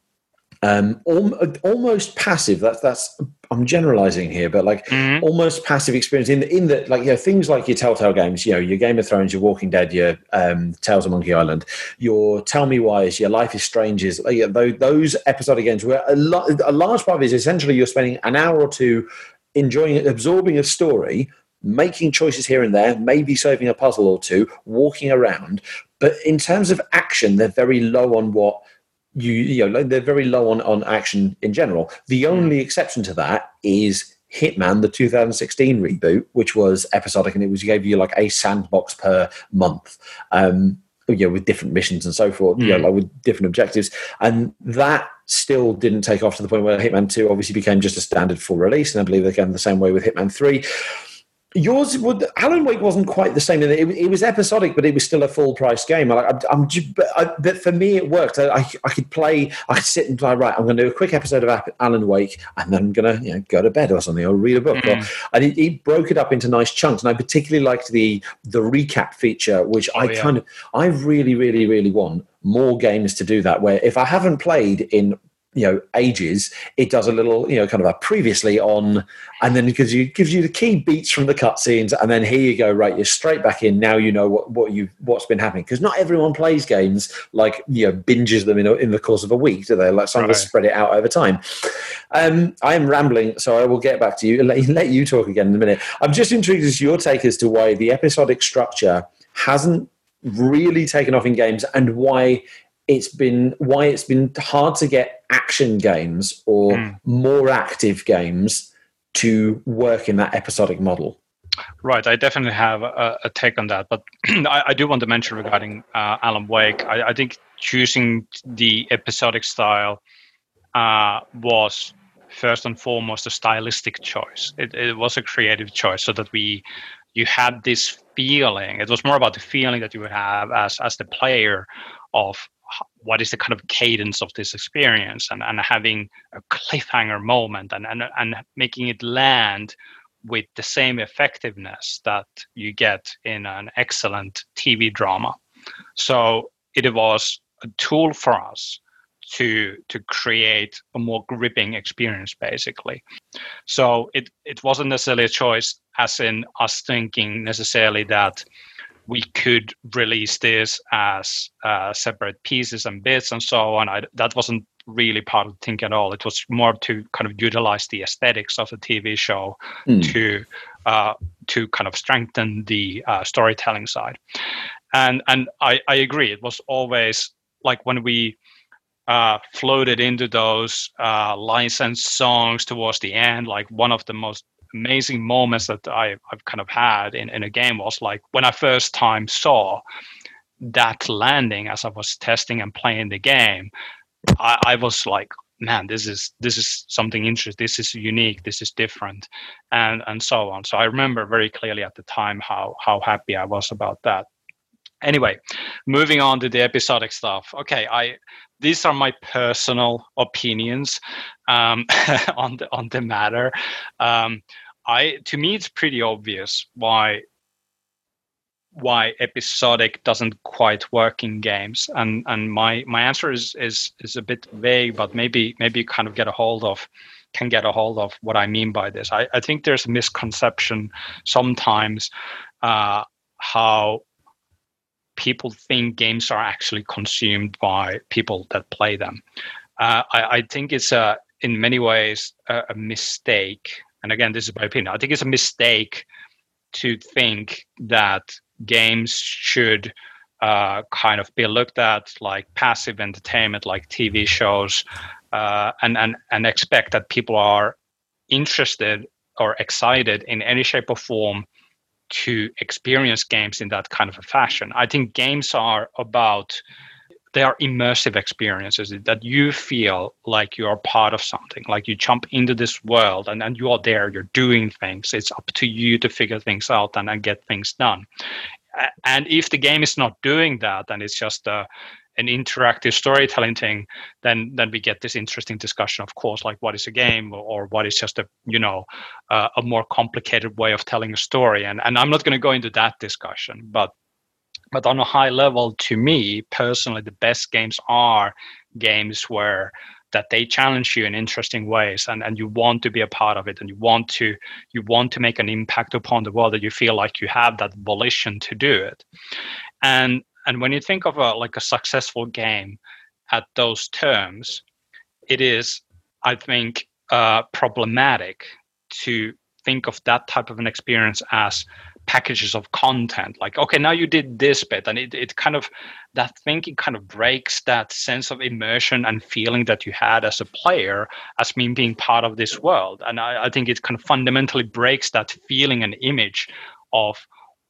um, almost passive. That's that's I'm generalizing here, but like mm-hmm. almost passive experience in the, in that like you know things like your Telltale games, you know your Game of Thrones, your Walking Dead, your um, Tales of Monkey Island, your Tell Me Whys, your Life is Strange is like, those, those episodic games where a, lo- a large part of it is essentially you're spending an hour or two enjoying absorbing a story making choices here and there, maybe solving a puzzle or two, walking around. But in terms of action, they're very low on what you you know they're very low on on action in general. The hmm. only exception to that is Hitman, the 2016 reboot, which was episodic and it was gave you like a sandbox per month. Um, you know, with different missions and so forth, mm. you know, hmm. like with different objectives. And that still didn't take off to the point where Hitman 2 obviously became just a standard full release. And I believe they came the same way with Hitman 3 yours would Alan Wake wasn't quite the same. It, it was episodic, but it was still a full price game. I, am but, I, but, for me, it worked. I, I, could play. I could sit and play. Right, I'm going to do a quick episode of Alan Wake, and then I'm going to you know, go to bed or something, or read a book. Mm. Or, and it, it, broke it up into nice chunks. And I particularly liked the the recap feature, which oh, I yeah. kind of I really, really, really want more games to do that. Where if I haven't played in you know ages it does a little you know kind of a previously on and then because you gives you the key beats from the cutscenes and then here you go right you're straight back in now you know what, what you what's been happening. Because not everyone plays games like you know binges them in, a, in the course of a week do they? Like some right. of us spread it out over time. Um, i'm rambling so i will get back to you and let, let you talk again in a minute. I'm just intrigued as your take as to why the episodic structure hasn't really taken off in games and why it's been why it's been hard to get action games or mm. more active games to work in that episodic model. Right, I definitely have a, a take on that, but I, I, do want to mention regarding uh, Alan Wake. I, I, think choosing the episodic style uh, was first and foremost a stylistic choice. It, it was a creative choice, so that we you had this feeling. It was more about the feeling that you would have as as the player of what is the kind of cadence of this experience and, and having a cliffhanger moment and, and, and making it land with the same effectiveness that you get in an excellent TV drama. So it was a tool for us to to create a more gripping experience basically so it it wasn't necessarily a choice as in us thinking necessarily that we could release this as uh, separate pieces and bits and so on. I, that wasn't really part of the thinking at all. It was more to kind of utilize the aesthetics of the TV show mm. to uh, to kind of strengthen the uh, storytelling side. And and I, I agree. It was always like when we uh, floated into those uh, licensed songs towards the end. Like one of the most amazing moments that I, I've kind of had in, in a game was like when I first time saw that landing as I was testing and playing the game, I, I was like, man, this is this is something interesting. This is unique. This is different, and and so on. So I remember very clearly at the time how how happy I was about that. Anyway, moving on to the episodic stuff. Okay, I these are my personal opinions um, on the on the matter. Um, I to me it's pretty obvious why why episodic doesn't quite work in games and and my my answer is is is a bit vague but maybe maybe you kind of get a hold of can get a hold of what I mean by this. I, I think there's a misconception sometimes uh, how people think games are actually consumed by people that play them. Uh, I, I, think it's a, in many ways a, a mistake and again, this is my opinion. I think it's a mistake to think that games should uh, kind of be looked at like passive entertainment, like TV shows, uh, and and and expect that people are interested or excited in any shape or form to experience games in that kind of a fashion. I think games are about they are immersive experiences that you feel like you're part of something like you jump into this world and, and you are there you're doing things it's up to you to figure things out and, and get things done and if the game is not doing that and it's just a, an interactive storytelling thing then then we get this interesting discussion of course like what is a game or, what is just a you know uh, a more complicated way of telling a story. And and i'm not going to go into that discussion but but on a high level to me personally the best games are games where that they challenge you in interesting ways and, and you want to be a part of it and you want to you want to make an impact upon the world that you feel like you have that volition to do it. And and when you think of a like a successful game at those terms it is i think uh, problematic to think of that type of an experience as packages of content. Like okay now you did this bit and it, it kind of that thinking kind of breaks that sense of immersion and feeling that you had as a player as me being part of this world. And I, I think it kind of fundamentally breaks that feeling and image of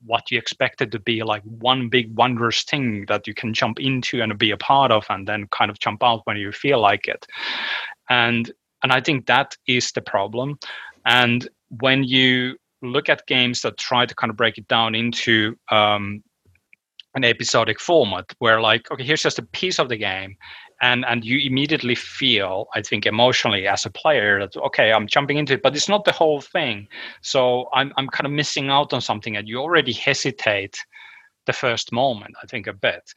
what you expected to be like one big wondrous thing that you can jump into and be a part of and then kind of jump out when you feel like it. And and i think that is the problem. And when you look at games that try to kind of break it down into um, an episodic format where like okay here's just a piece of the game and and you immediately feel i think emotionally as a player that okay i'm jumping into it but it's not the whole thing so i'm, I'm kind of missing out on something and you already hesitate the first moment i think a bit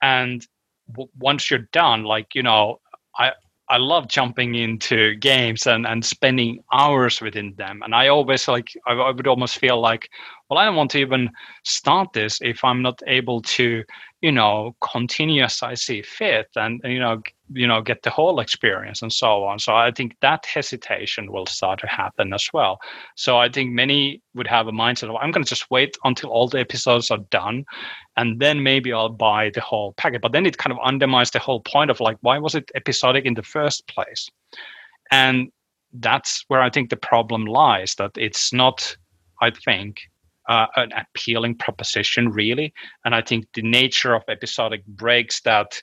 and w- once you're done like you know i I love jumping into games and, and spending hours within them. And I always like, I, I would almost feel like, well, I don't want to even start this if I'm not able to, you know, continuous I see fit and, you know, you know, get the whole experience and so on. So I think that hesitation will start to happen as well. So I think many would have a mindset of, I'm going to just wait until all the episodes are done and then maybe I'll buy the whole packet. But then it kind of undermines the whole point of like, why was it episodic in the first place? And that's where I think the problem lies that it's not, I think, uh, an appealing proposition, really. And I think the nature of episodic breaks that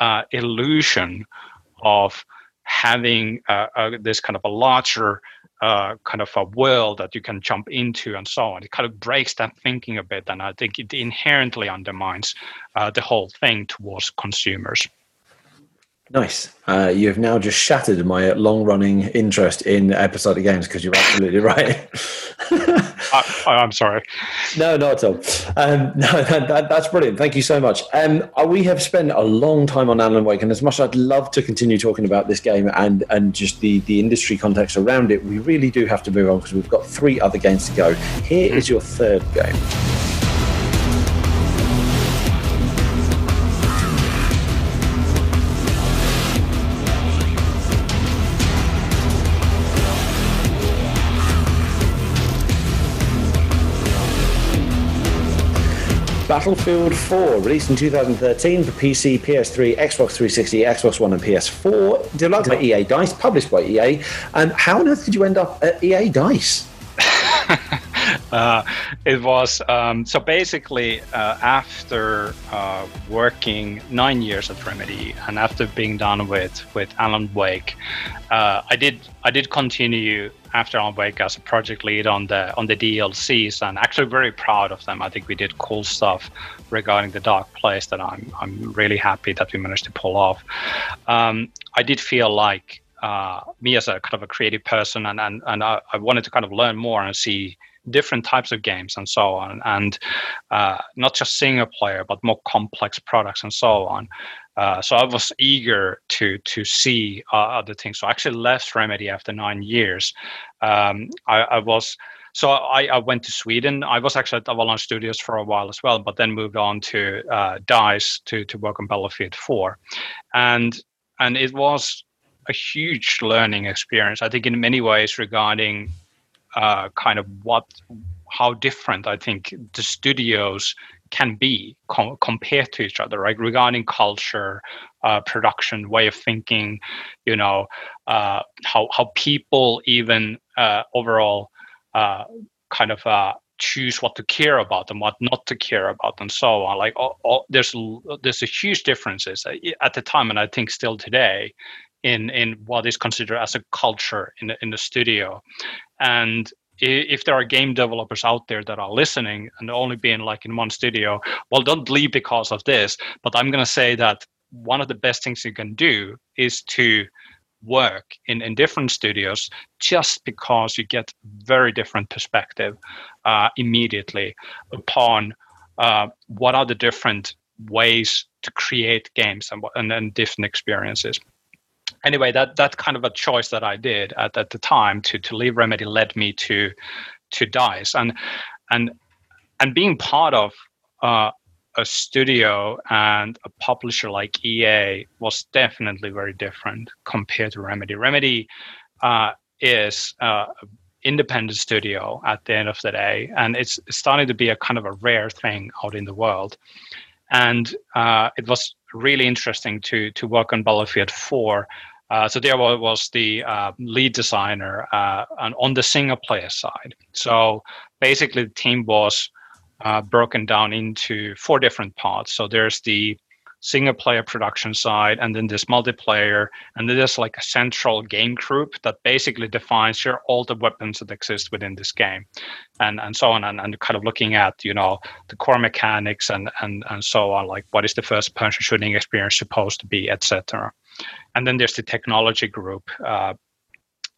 uh, illusion of having uh, uh, this kind of a larger uh, kind of a world that you can jump into and so on. It kind of breaks that thinking a bit, and I think it inherently undermines uh, the whole thing towards consumers. Nice. Uh, you have now just shattered my long-running interest in episodic games because you're absolutely right. I, am sorry. No, not at all. Um, no, that, that, that's brilliant. Thank you so much. Um, uh, we have spent a long time on Alan Wake, and as much as I'd love to continue talking about this game and and just the the industry context around it, we really do have to move on because we've got three other games to go. Here is your third game. Battlefield 4, released in 2013 for PC, PS3, Xbox 360, Xbox One, and PS4. Developed by EA Dice, published by EA. And how on earth did you end up at EA Dice? uh, it was um, so basically uh, after uh, working nine years at Remedy and after being done with with Alan Wake, uh, I did I did continue after Alan Wake as a project lead on the on the DLCs and actually very proud of them. I think we did cool stuff regarding the Dark Place that I'm I'm really happy that we managed to pull off. Um, I did feel like uh, me as a kind of a creative person and and, and I, I, wanted to kind of learn more and see different types of games and so on and uh, not just single player but more complex products and so on uh, so I was eager to to see uh, other things. So I actually left Remedy after nine years. Um, I, I, was so I, I, went to Sweden. I was actually at Avalanche Studios for a while as well, but then moved on to uh, Dice to to work on Battlefield 4, and and it was a huge learning experience. I think in many ways regarding uh, kind of what how different I think the studios can be com- compared to each other, right? Regarding culture, uh, production, way of thinking, you know, uh, how how people even uh, overall uh, kind of uh, choose what to care about and what not to care about, and so on. Like, all, all, there's there's a huge differences uh, at the time, and I think still today, in in what is considered as a culture in the, in the studio, and if there are game developers out there that are listening and only being like in one studio, well, don't leave because of this. But I'm going to say that one of the best things you can do is to work in, in different studios just because you get very different perspective uh, immediately upon uh, what are the different ways to create games and, and, and different experiences anyway, that that kind of a choice that I did at, at the time to to leave Remedy led me to to Dice and and and being part of uh, a studio and a publisher like EA was definitely very different compared to Remedy. Remedy uh, is uh, independent studio at the end of the day, and it's starting to be a kind of a rare thing out in the world. And uh, it was really interesting to to work on Battlefield 4. Uh, so there was the uh, lead designer uh, on the single player side. So basically, the team was uh, broken down into four different parts. So there's the single player production side and then this multiplayer and then there's like a central game group that basically defines your all the weapons that exist within this game and and so on and, and kind of looking at you know the core mechanics and and and so on like what is the first person shooting experience supposed to be etc and then there's the technology group uh,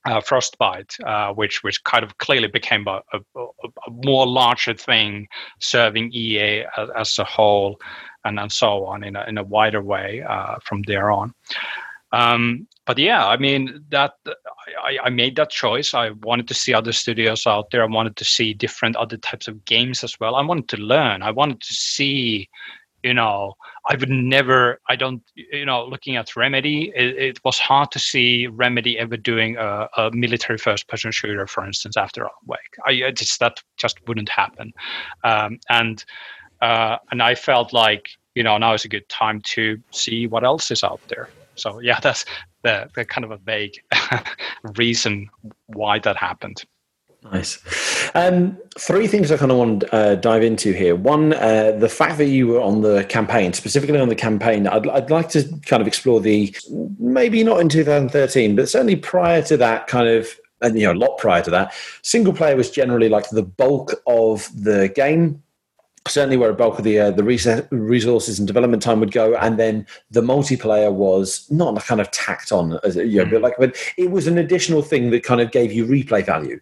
uh, Frostbite, uh, which which kind of clearly became a, a, a more larger thing, serving EA as, as, a whole, and, and so on in a, in a wider way uh, from there on. Um, but yeah, I mean that I, I made that choice. I wanted to see other studios out there. I wanted to see different other types of games as well. I wanted to learn. I wanted to see you know i would never i don't you know looking at remedy it, it was hard to see remedy ever doing a, a military first person shooter for instance after Wake i just that just wouldn't happen. Um, and uh, and i felt like you know now is a good time to see what else is out there. So yeah that's the, the kind of a vague reason why that happened. Nice. Um, three things I kind of want to uh, dive into here. One, uh, the fact that you were on the campaign, specifically on the campaign, I'd, I'd like to kind of explore the maybe not in 2013, but certainly prior to that, kind of and you know a lot prior to that single player was generally like the bulk of the game certainly where a bulk of the uh, the resources and development time would go, and then the multiplayer was not kind of tacked on, as you know, mm. but like, but it was an additional thing that kind of gave you replay value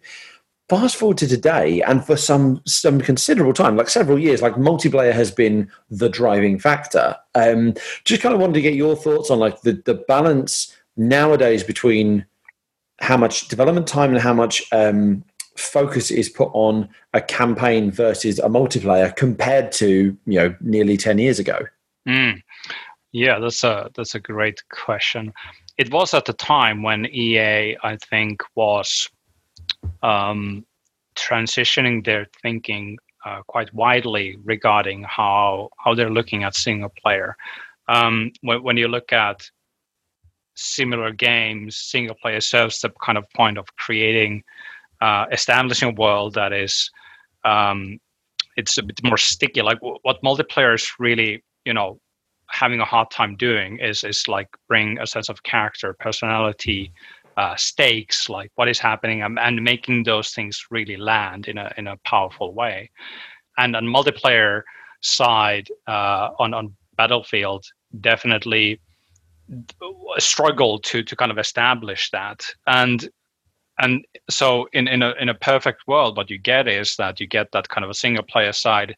fast forward to today and for some some considerable time like several years like multiplayer has been the driving factor. Um just kind of wanted to get your thoughts on like the the balance nowadays between how much development time and how much um focus is put on a campaign versus a multiplayer compared to you know nearly 10 years ago. Mm. yeah that's a that's a great question. It was at the time when ea i think was um, transitioning their thinking uh, quite widely regarding how how they're looking at single player. Um, when, when you look at similar games, single player serves the kind of point of creating, uh, establishing a world that is, um, it's a bit more sticky. Like what multiplayer is really, you know, having a hard time doing is is like bring a sense of character, personality, uh, stakes, like what is happening, and, and making those things really land in a in a powerful way. And on multiplayer side, uh, on on Battlefield, definitely struggle to to kind of establish that and and so in in a in a perfect world what you get is that you get that kind of a single player side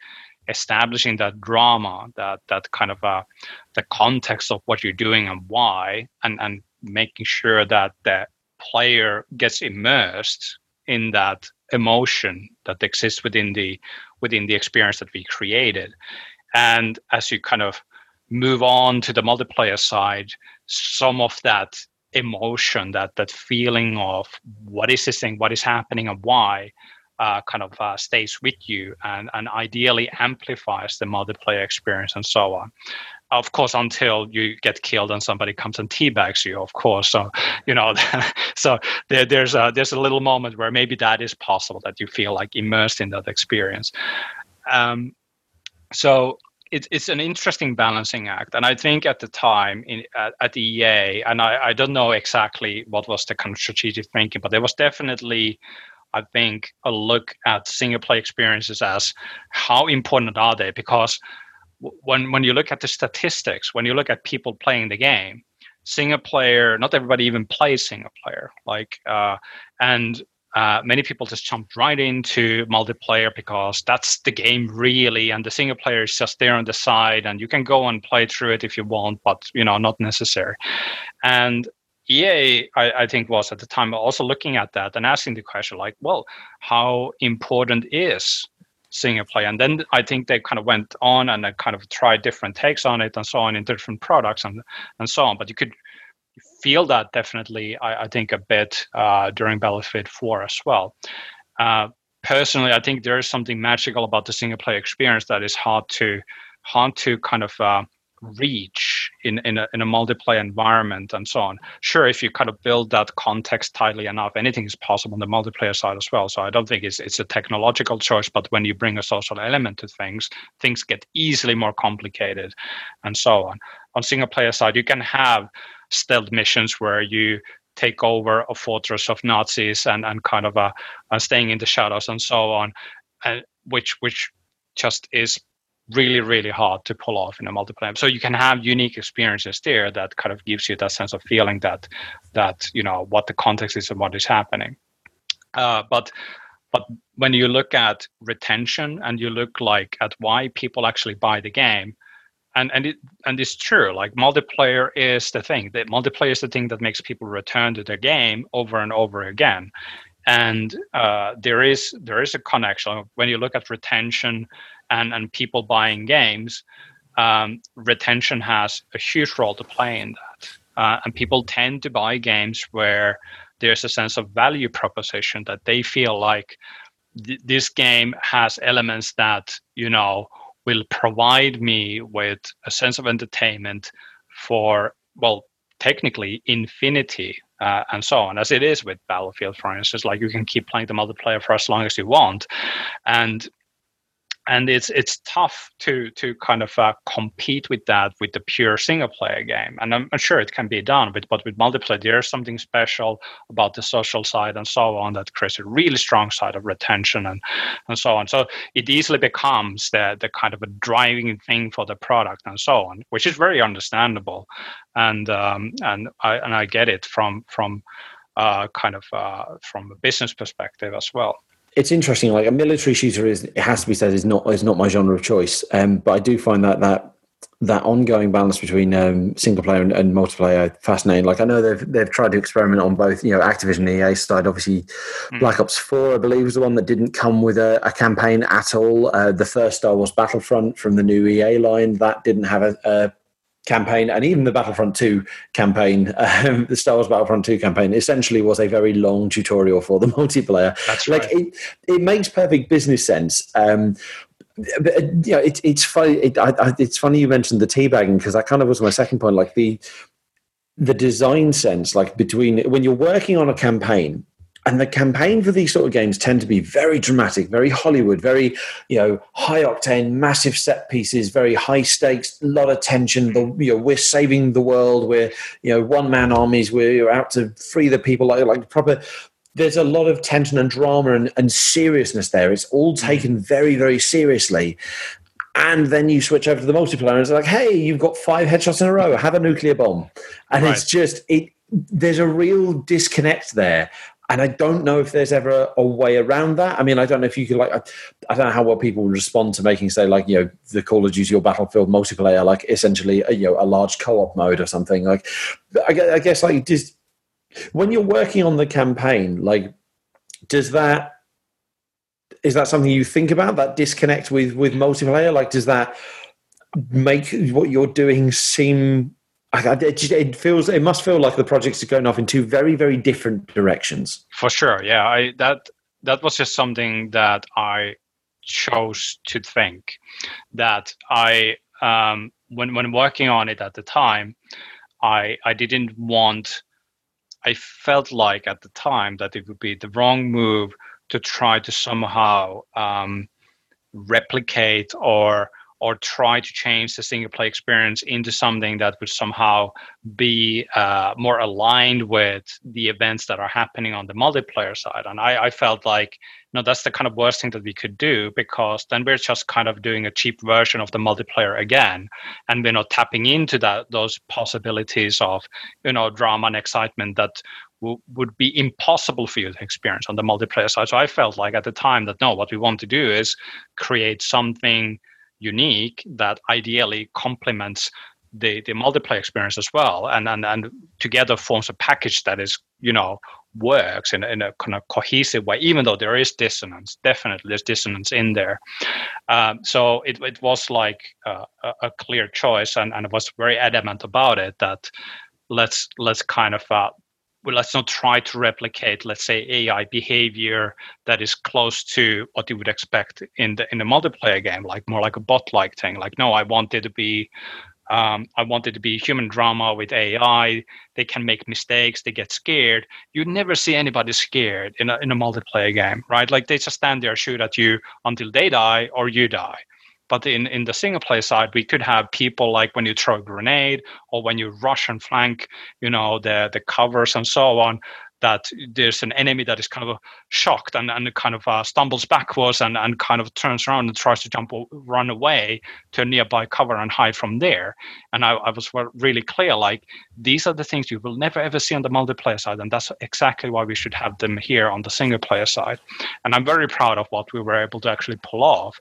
establishing that drama that that kind of uh the context of what you're doing and why and and making sure that the player gets immersed in that emotion that exists within the within the experience that we created. And as you kind of move on to the multiplayer side some of that emotion that that feeling of what is this thing what is happening and why uh, kind of uh, stays with you and, and ideally amplifies the multiplayer experience and so on of course until you get killed and somebody comes and teabags you of course. So you know so there, there's a there's a little moment where maybe that is possible that you feel like immersed in that experience. Um, so it, it's an interesting balancing act. And i think at the time in, at, at ea and I, I don't know exactly what was the kind of strategic thinking but there was definitely I think a look at single play experiences as how important are they? Because when when you look at the statistics, when you look at people playing the game, single player, not everybody even plays single player. Like, uh, and uh, many people just jumped right into multiplayer because that's the game really, and the single player is just there on the side, and you can go and play through it if you want, but you know, not necessary. And EA, I, I, think, was at the time also looking at that and asking the question, like, well, how important is single play. And then I think they kind of went on and kind of tried different takes on it and so on in different products and and so on. But you could feel that definitely, I, I think, a bit uh, during Battlefield 4 as well. Uh, personally, I think there is something magical about the single player experience that is hard to hard to kind of uh, reach in in a, in a multiplayer environment and so on. Sure, if you kind of build that context tightly enough, anything is possible on the multiplayer side as well. So I don't think it's it's a technological choice, but when you bring a social element to things, things get easily more complicated, and so on. On single player side, you can have stealth missions where you take over a fortress of Nazis and and kind of uh, uh staying in the shadows and so on, and which which just is really really hard to pull off in a multiplayer so you can have unique experiences there that kind of gives you that sense of feeling that that you know what the context is and what is happening uh, but but when you look at retention and you look like at why people actually buy the game and and it and it's true. Like multiplayer is the thing. That multiplayer is the thing that makes people return to the game over and over again. And uh, there is there is a connection when you look at retention and and people buying games. Um, retention has a huge role to play in that, uh, and people tend to buy games where there's a sense of value proposition that they feel like th- this game has elements that you know will provide me with a sense of entertainment for well technically infinity uh, and so on as it is with battlefield for instance like you can keep playing the multiplayer for as long as you want and and it's it's tough to to kind of uh, compete with that with the pure single player game. And I'm, sure it can be done but but with multiplayer there's something special about the social side and so on that creates a really strong side of retention and and so on. So it easily becomes the the kind of a driving thing for the product and so on which is very understandable. And um, and I and I get it from from uh, kind of uh, from a business perspective as well it's interesting. Like a military shooter is, it has to be said, is not is not my genre of choice. Um, but I do find that that that ongoing balance between um, single player and, and, multiplayer fascinating. Like I know they've they've tried to experiment on both, you know, Activision EA side. Obviously, mm. Black Ops Four, I believe, was the one that didn't come with a, a campaign at all. Uh, the first Star Wars Battlefront from the new EA line that didn't have a, a campaign and even the Battlefront 2 campaign, um, the Star Wars Battlefront 2 campaign, essentially was a very long tutorial for the multiplayer. That's like right. it, it makes perfect business sense. Um, but, uh, you know, it, it's funny. It, I, I, it's funny you mentioned the teabagging because that kind of was my second point. Like the the design sense, like between when you're working on a campaign, and the campaign for these sort of games tend to be very dramatic, very Hollywood, very you know high octane, massive set pieces, very high stakes, a lot of tension. The, you know, we're saving the world. We're you know one man armies. We're out to free the people. Like like proper. There's a lot of tension and drama and, and seriousness there. It's all mm. taken very very seriously. And then you switch over to the multiplayer, and it's like, hey, you've got five headshots in a row. Have a nuclear bomb, and right. it's just it there's a real disconnect there and I don't know if there's ever a, a, way around that. I mean, I don't know if you could like, I, I, don't know how well people would respond to making say like you know the Call of Duty or Battlefield multiplayer like essentially a, you know a large co-op mode or something. Like, I, I guess like just when you're working on the campaign, like does that is that something you think about that disconnect with with multiplayer? Like, does that make what you're doing seem it feels it must feel like the projects are going off in two very very different directions. For sure yeah i that that was just something that i chose to think that i um, when when working on it at the time i i didn't want i felt like at the time that it would be the wrong move to try to somehow um, replicate or or try to change the single play experience into something that would somehow be uh, more aligned with the events that are happening on the multiplayer side. And I, I felt like, you know, that's the kind of worst thing that we could do because then we're just kind of doing a cheap version of the multiplayer again, and we're not tapping into that those possibilities of, you know, drama and excitement that would be impossible for you to experience on the multiplayer side. So I felt like at the time that no, what we want to do is create something unique that ideally complements the the multiplayer experience as well. And and, and together forms a package that is you know works in, in a kind of cohesive way even though there is dissonance definitely there's dissonance in there. Um, so it, it was like uh, a, clear choice and, and I was very adamant about it that let's let's kind of uh, well, let's not try to replicate, let's say, AI behavior that is close to what you would expect in the in a multiplayer game, like more like a bot-like thing. Like, no, I want it to be, um, I want it to be human drama with AI. They can make mistakes. They get scared. You never see anybody scared in a in a multiplayer game, right? Like they just stand there, shoot at you until they die or you die. But in, in the single player side, we could have people like when you throw a grenade or when you rush and flank, you know, the, the covers and so on, that there's an enemy that is kind of shocked and, and kind of uh, stumbles backwards and, and kind of turns around and tries to jump or run away to a nearby cover and hide from there. And I, I was really clear like, these are the things you will never ever see on the multiplayer side. And that's exactly why we should have them here on the single player side. And I'm very proud of what we were able to actually pull off.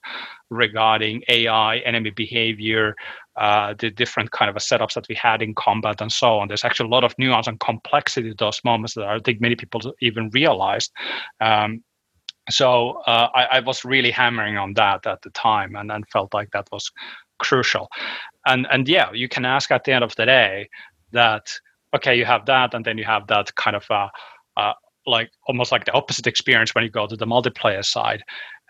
Regarding AI, enemy behavior, uh, the different kind of setups that we had in combat and so on. There's actually a lot of nuance and complexity to those moments that I don't think many people even realized. Um, so uh, I, I, was really hammering on that at the time, and then felt like that was crucial. And and yeah, you can ask at the end of the day that okay, you have that, and then you have that kind of uh, uh, like almost like the opposite experience when you go to the multiplayer side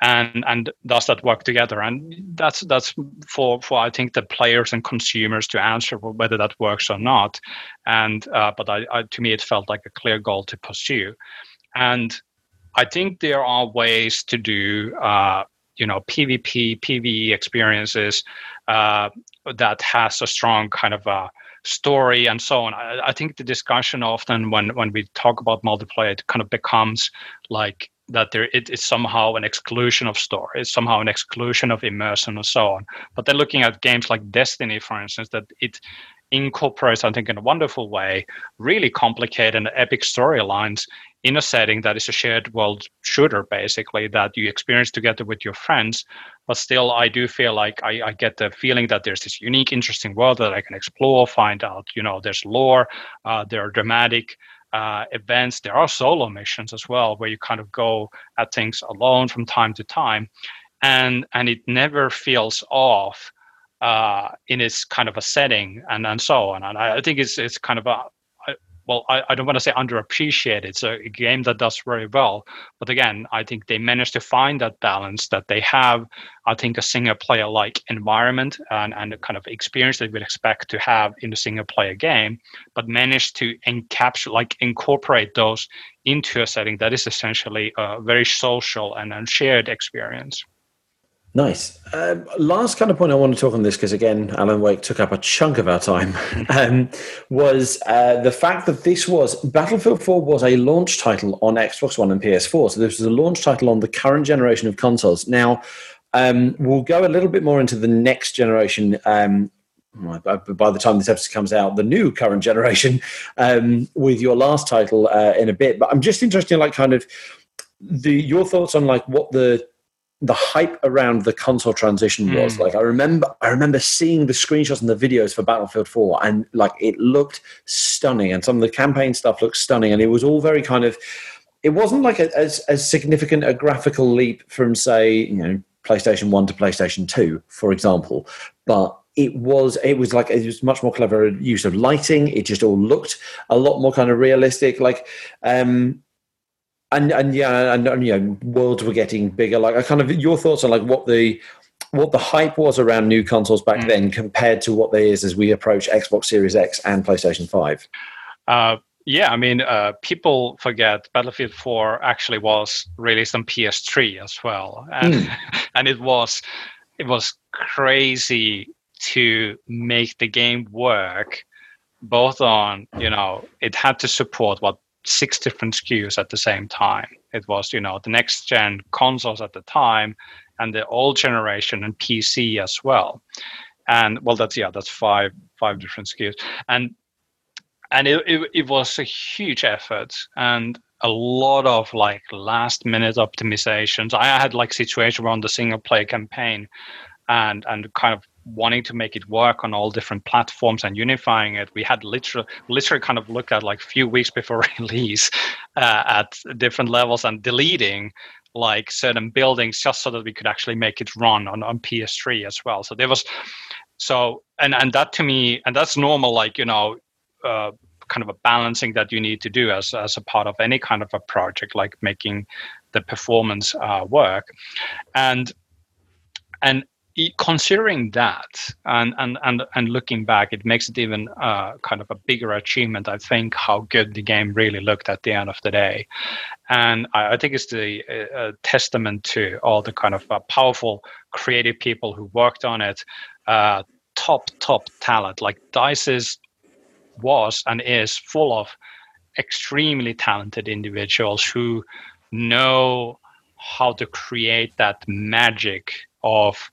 and and does that work together? And that's that's for for i think the players and consumers to answer whether that works or not. And uh, but I, I, to me it felt like a clear goal to pursue. And i think there are ways to do uh, you know pvp pve experiences uh, that has a strong kind of a story and so on. I, I, think the discussion often when when we talk about multiplayer, it kind of becomes like that there it is somehow an exclusion of story, it's somehow an exclusion of immersion and so on. But then looking at games like Destiny, for instance, that it incorporates, I think, in a wonderful way, really complicated and epic storylines in a setting that is a shared world shooter, basically, that you experience together with your friends. But still, I do feel like I, I get the feeling that there's this unique, interesting world that I can explore, find out, you know, there's lore, uh, there are dramatic uh, events. There are solo missions as well, where you kind of go at things alone from time to time, and and it never feels off uh, in its kind of a setting and and so on. And I, I think it's it's kind of a well, I, I don't want to say underappreciated. It's a game that does very well. But again, I think they managed to find that balance that they have, I think, a single player like environment and, and a kind of experience that we'd expect to have in a single player game, but managed to encapsulate, like incorporate those into a setting that is essentially a very social and shared experience. Nice. Um, last kind of point I want to talk on this because again, Alan Wake took up a chunk of our time. um, was uh, the fact that this was Battlefield 4 was a launch title on Xbox One and PS4. So this was a launch title on the current generation of consoles. Now, um, we'll go a little bit more into the next generation. Um, by the time this episode comes out, the new current generation um, with your last title uh, in a bit. But I'm just interested in like kind of the your thoughts on like what the the hype around the console transition was mm. like i remember i remember seeing the screenshots and the videos for battlefield 4 and like it looked stunning and some of the campaign stuff looked stunning and it was all very kind of it wasn't like a, as, as significant a graphical leap from say you know playstation 1 to playstation 2 for example but it was it was like it was much more clever use of lighting it just all looked a lot more kind of realistic like um and and yeah, and, and you know, worlds were getting bigger. Like, I kind of your thoughts on like what the what the hype was around new consoles back mm. then compared to what there is as we approach Xbox Series X and PlayStation Five. Uh, yeah, I mean, uh, people forget Battlefield 4 actually was released on PS3 as well, and mm. and it was it was crazy to make the game work both on you know it had to support what six different SKUs at the same time. It was, you know, the next gen consoles at the time and the old generation and PC as well. And well, that's yeah, that's five five different SKUs. And and it, it, it was a huge effort and a lot of like last minute optimizations. I had like situation around the single player campaign and and kind of wanting to make it work on all different platforms and unifying it. We had literally literally kind of looked at like few weeks before release uh, at different levels and deleting like certain buildings just so that we could actually make it run on, on ps3 as well. So there was so and and that to me and that's normal like you know uh, kind of a balancing that you need to do as as a part of any kind of a project like making the performance uh, work. And and considering that and, and and and looking back it makes it even uh, kind of a bigger achievement i think how good the game really looked at the end of the day. And i, I think it's the uh, testament to all the kind of uh, powerful creative people who worked on it. Uh, top top talent. Like DICE's was and is full of extremely talented individuals who know how to create that magic of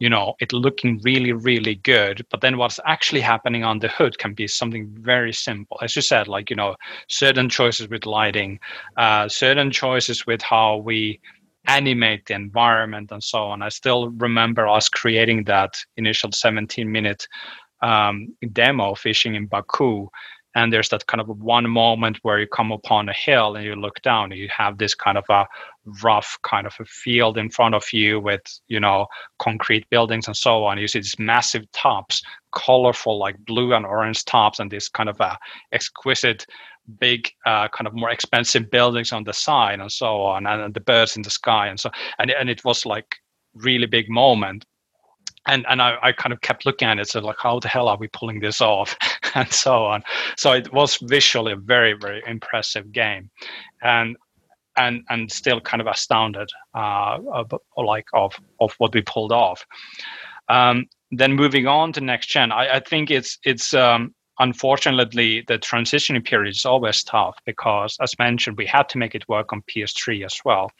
you know it looking really really good but then what's actually happening on the hood can be something very simple as you said like you know certain choices with lighting uh, certain choices with how we animate the environment and so on. I still remember us creating that initial 17 minute um, demo fishing in Baku. And there's that kind of one moment where you come upon a hill and you look down and you have this kind of a rough kind of a field in front of you with, you know, concrete buildings and so on. You see these massive tops, colorful like blue and orange tops and this kind of a exquisite big uh, kind of more expensive buildings on the side and so on and, the birds in the sky and so and, and it was like really big moment and and I, I kind of kept looking at it so like how the hell are we pulling this off? and so on. So it was visually a very very impressive game. And and and still kind of astounded uh, like of of what we pulled off. Um, then moving on to next gen I, I think it's it's um, unfortunately, the transition period is always tough because, as mentioned, we had to make it work on PS3 as well.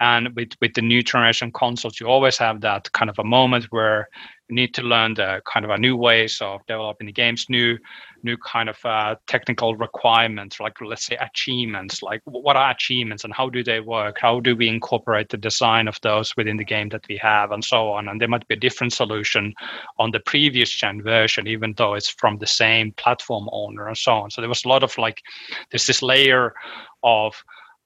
And with, with the new generation consoles, you always have that kind of a moment where need to learn the kind of a new ways of developing the games, new new kind of uh, technical requirements, like let's say achievements, like what are achievements and how do they work? How do we incorporate the design of those within the game that we have, and so on? And there might be a different solution on the previous gen version, even though it's from the same platform owner and so on. So there was a lot of like, there's this layer of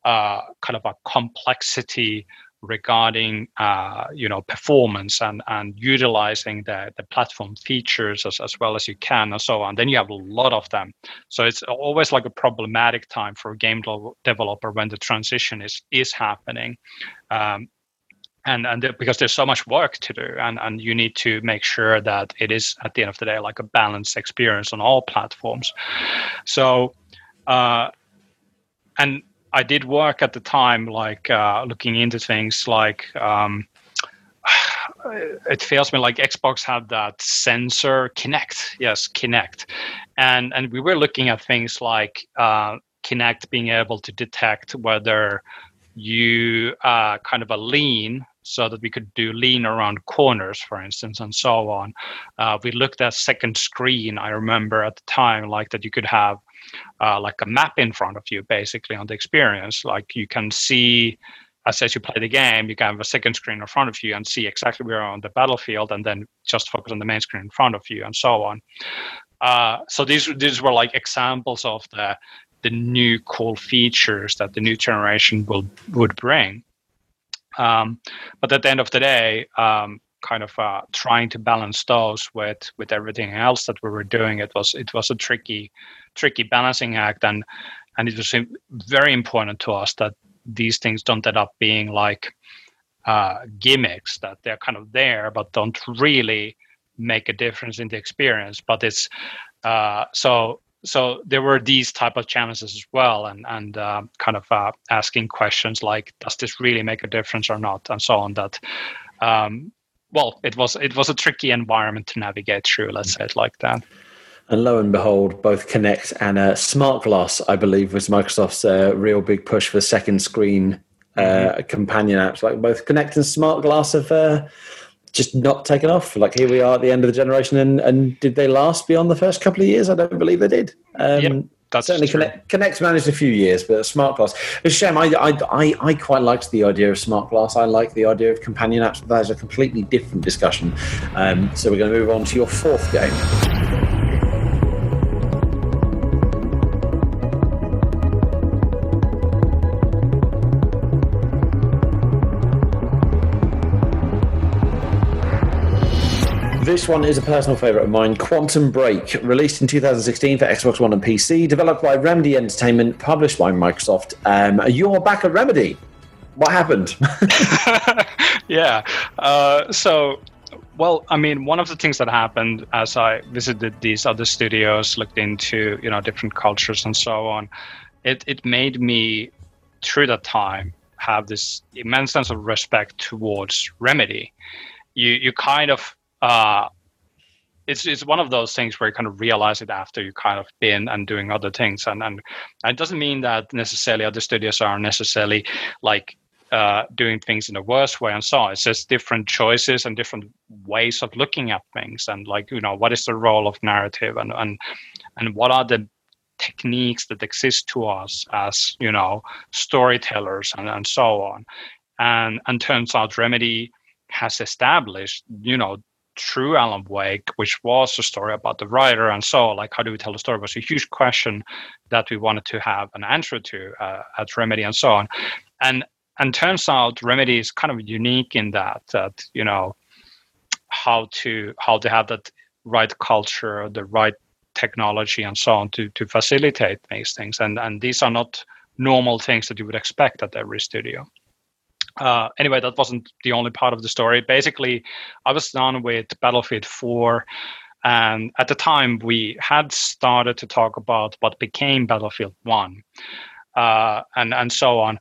uh, kind of a complexity regarding uh, you know performance and and utilizing the the platform features as, as well as you can and so on then you have a lot of them. So it's always like a problematic time for a game developer when the transition is is happening. Um, and and because there's so much work to do and and you need to make sure that it is at the end of the day like a balanced experience on all platforms. So uh, and I did work at the time, like uh, looking into things like. Um, it feels me like Xbox had that sensor Kinect, yes, Kinect, and and we were looking at things like uh, Kinect being able to detect whether you uh, kind of a lean so that we could do lean around corners, for instance, and so on. Uh, we looked at second screen. I remember at the time, like that you could have uh, like a map in front of you, basically on the experience. Like you can see as, as you play the game, you can have a second screen in front of you and see exactly where you're on the battlefield, and then just focus on the main screen in front of you, and so on. Uh, so these these were like examples of the the new cool features that the new generation will would bring. Um, but at the end of the day, um, kind of uh, trying to balance those with with everything else that we were doing, it was it was a tricky tricky balancing act, and and it was very important to us that these things don't end up being like uh, gimmicks that they're kind of there but don't really make a difference in the experience. But it's uh, so so there were these type of challenges as well and and uh, kind of uh, asking questions like does this really make a difference or not and so on that um, well it was it was a tricky environment to navigate through let's say it like that and lo and behold, both Kinect and uh, Smart Glass, I believe, was Microsoft's uh, real big push for second screen uh, mm-hmm. companion apps. Like both Kinect and Smart Glass have uh, just not taken off. Like here we are at the end of the generation, and, and did they last beyond the first couple of years? I don't believe they did. Um, yep. That's certainly Kinect managed a few years, but Smart Glass. It's a shame. I, I, I, I, quite liked the idea of Smart Glass. I like the idea of companion apps, but that is a completely different discussion. Um, so we're going to move on to your fourth game. This one is a personal favourite of mine Quantum Break, released in 2016 for Xbox One and PC, developed by Remedy Entertainment, published by Microsoft. Um, you're back at Remedy. What happened? yeah. Uh, so well, I mean, one of the things that happened as I visited these other studios, looked into you know different cultures and so on, it it made me through that time have this immense sense of respect towards Remedy. You you kind of uh, it's it's one of those things where you kind of realize it after you kind of been and doing other things, and and, it doesn't mean that necessarily other studios are necessarily like uh, doing things in a worse way and so on. It's just different choices and different ways of looking at things, and like you know, what is the role of narrative, and and and what are the techniques that exist to us as you know storytellers and, and so on and and turns out Remedy has established, you know, through Alan Wake, which was a story about the writer and so like how do we tell the story was a huge question that we wanted to have an answer to uh, at Remedy and so on, and and turns out Remedy is kind of unique in that that you know how to how to have that right culture, the right technology, and so on to to facilitate these things. And and these are not normal things that you would expect at every studio. Uh, anyway, that wasn't the only part of the story. Basically, I was done with Battlefield 4, and at the time we had started to talk about what became Battlefield 1, uh, and and so on.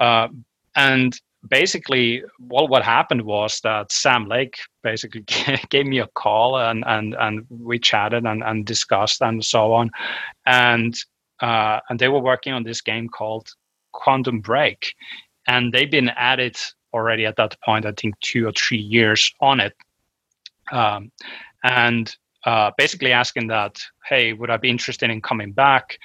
Uh, and basically, well, what happened was that Sam Lake basically gave me a call, and and and we chatted and, and discussed and so on, and uh, and they were working on this game called Quantum Break, and they've been at it already at that point. I think two or three years on it, um, and uh, basically asking that, hey, would I be interested in coming back?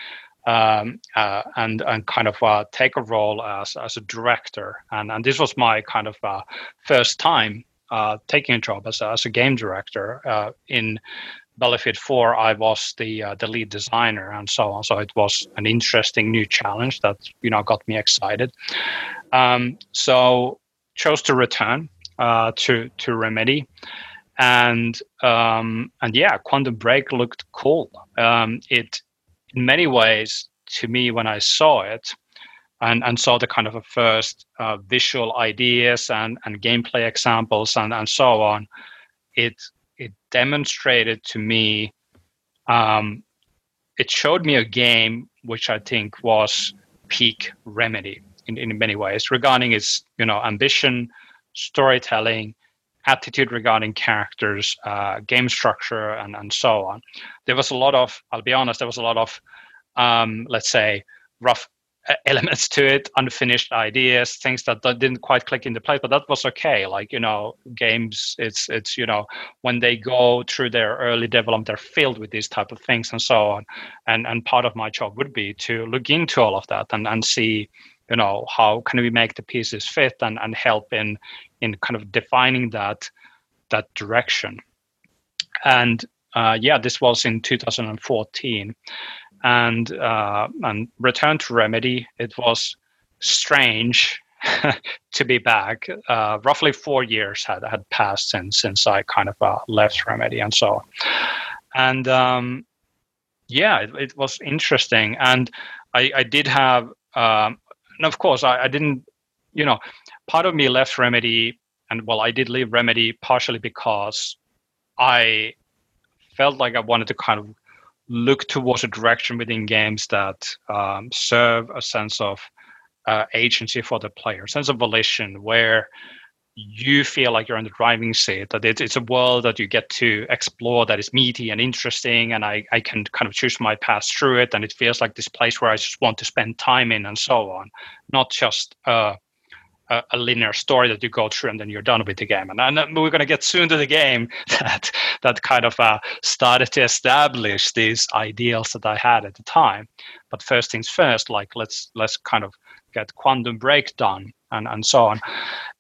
Um, uh, and and kind of uh, take a role as as a director, and and this was my kind of uh, first time uh, taking a job as a, as a game director uh, in Battlefield 4, I was the uh, the lead designer and so on. So it was an interesting new challenge that you know got me excited. Um, so chose to return uh, to to Remedy, and um, and yeah, Quantum Break looked cool. Um, it in many ways to me when I saw it. And, and saw the kind of a first uh, visual ideas and, and gameplay examples and, and so on, it it demonstrated to me um, it showed me a game which I think was peak remedy in, in many ways regarding its you know ambition, storytelling, attitude regarding characters, uh, game structure, and and so on. There was a lot of I'll be honest, there was a lot of um, let's say rough elements to it, unfinished ideas, things that, that didn't quite click into place. But that was okay. Like you know, games, it's it's you know when they go through their early development, they're filled with these type of things and so on. And and part of my job would be to look into all of that and and see you know how can we make the pieces fit and and help in in kind of defining that that direction. And uh, yeah, this was in 2014 and uh, and returned to Remedy. It was strange to be back. Uh, roughly four years had had passed since since I kind of uh, left Remedy and so on. And um, yeah, it, it, was interesting. And I, I did have, um, and of course, I, I didn't, you know, part of me left Remedy, and well, I did leave Remedy partially because I felt like I wanted to kind of look towards a direction within games that um, serve a sense of uh, agency for the player, sense of volition, where you feel like you're in the driving seat, that it's a world that you get to explore that is meaty and interesting, and I, I can kind of choose my path through it, and it feels like this place where I just want to spend time in and so on, not just uh, a, a, linear story that you go through and then you're done with the game. And, and we're going to get soon to the game that that kind of uh, started to establish these ideals that I had at the time. But first things first, like let's let's kind of get Quantum Break done and and so on.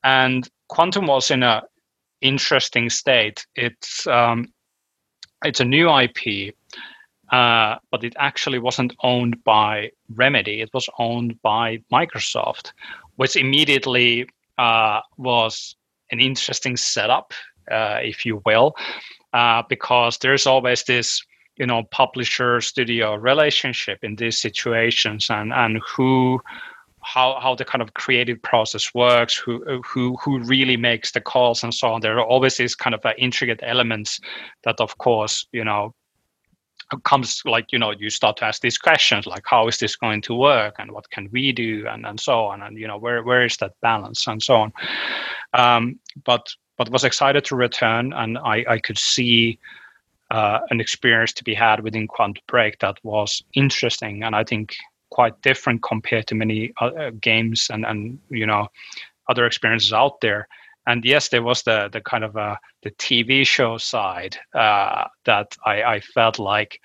And Quantum was in a interesting state. It's um, it's a new IP. Uh, but it actually wasn't owned by Remedy. It was owned by Microsoft, which immediately uh, was an interesting setup, uh, if you will, uh, because there's always this you know publisher studio relationship in these situations and and who how how the kind of creative process works who who who really makes the calls and so on. There are always these kind of uh, intricate elements that of course you know comes like you know you start to ask these questions like how is this going to work and what can we do and, and so on. And you know where where is that balance and so on. Um, but but was excited to return and i i could see uh, an experience to be had within quantum break that was interesting. And i think quite different compared to many other games and and you know other experiences out there. And yes, there was the the kind of uh, the TV show side uh, that I, I felt like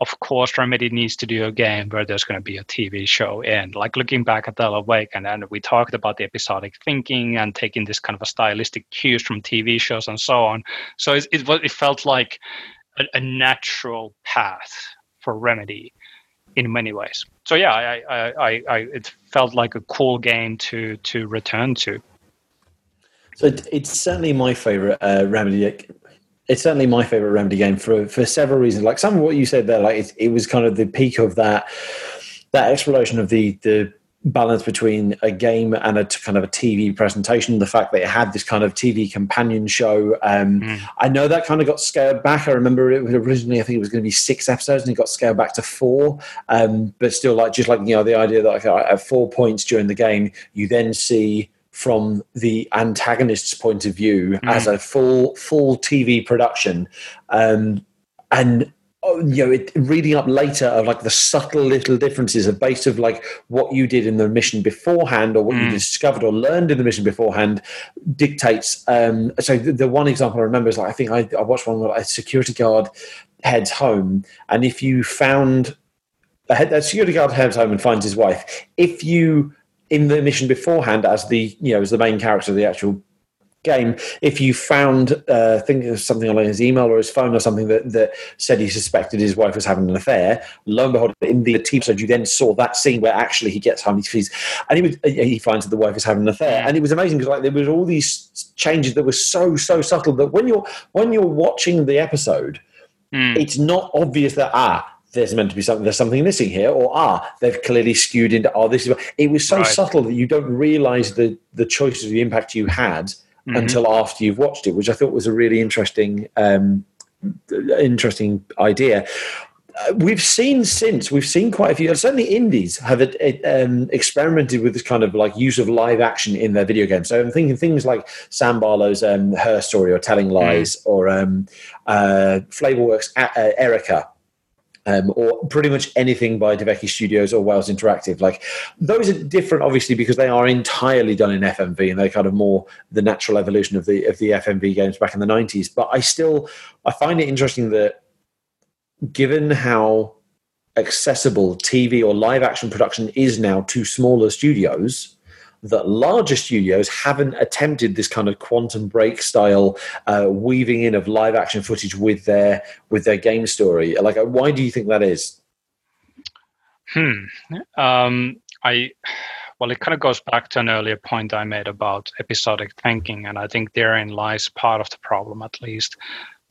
of course remedy needs to do a game where there's going to be a tv show in. Like looking back at Alan Wake and then we talked about the episodic thinking and taking this kind of a stylistic cues from tv shows and so on. So it, it, it felt like a, a natural path for remedy in many ways so yeah I, I, I, I, it felt like a cool game to to return to so it, it's certainly my favorite uh, remedy it's certainly my favorite remedy game for for several reasons. Like some of what you said there, like it, it was kind of the peak of that that exploration of the the balance between a game and a t- kind of a TV presentation. The fact that it had this kind of TV companion show. Um, mm. I know that kind of got scaled back. I remember it was originally, I think it was going to be six episodes, and it got scaled back to four. Um, but still, like just like you know, the idea that like, at four points during the game, you then see from the antagonist's point of view mm. as a full full TV production, um, and you know, it, reading up later of like the subtle little differences of based of like what you did in the mission beforehand or what mm. you discovered or learned in the mission beforehand dictates. Um, so the, the, one example I remember is like I think I, I watched one where a security guard heads home, and if you found a, head, a security guard heads home and finds his wife, if you in the mission beforehand as the you know as the main character of the actual game if you found uh, think of something on his email or his phone or something that, that said he suspected his wife was having an affair lo and behold in the team episode you then saw that scene where actually he gets home he's and he, was, he finds that the wife is having an affair and it was amazing because like there was all these changes that were so so subtle that when you're when you're watching the episode mm. it's not obvious that ah there's meant to be something there's something missing here or ah they've clearly skewed into oh this is it was so right. subtle that you don't realize the the choices the impact you had mm-hmm. until after you've watched it which i thought was a really interesting um, interesting idea uh, we've seen since we've seen quite a few certainly indies have it, it, um, experimented with this kind of like use of live action in their video games so i'm thinking things like sam barlow's um, her story or telling lies mm. or um, uh, flavorworks uh, erica um, or pretty much anything by D'Avekki Studios or Wales Interactive. Like those are different, obviously, because they are entirely done in FMV and they're kind of more the natural evolution of the of the FMV games back in the nineties. But I still I find it interesting that given how accessible TV or live action production is now to smaller studios, that larger studios haven't attempted this kind of quantum break style uh, weaving in of live action footage with their with their game story. Like uh, why do you think that is? Hmm. Um, i well it kind of goes back to an earlier point i made about episodic thinking and i think therein lies part of the problem at least.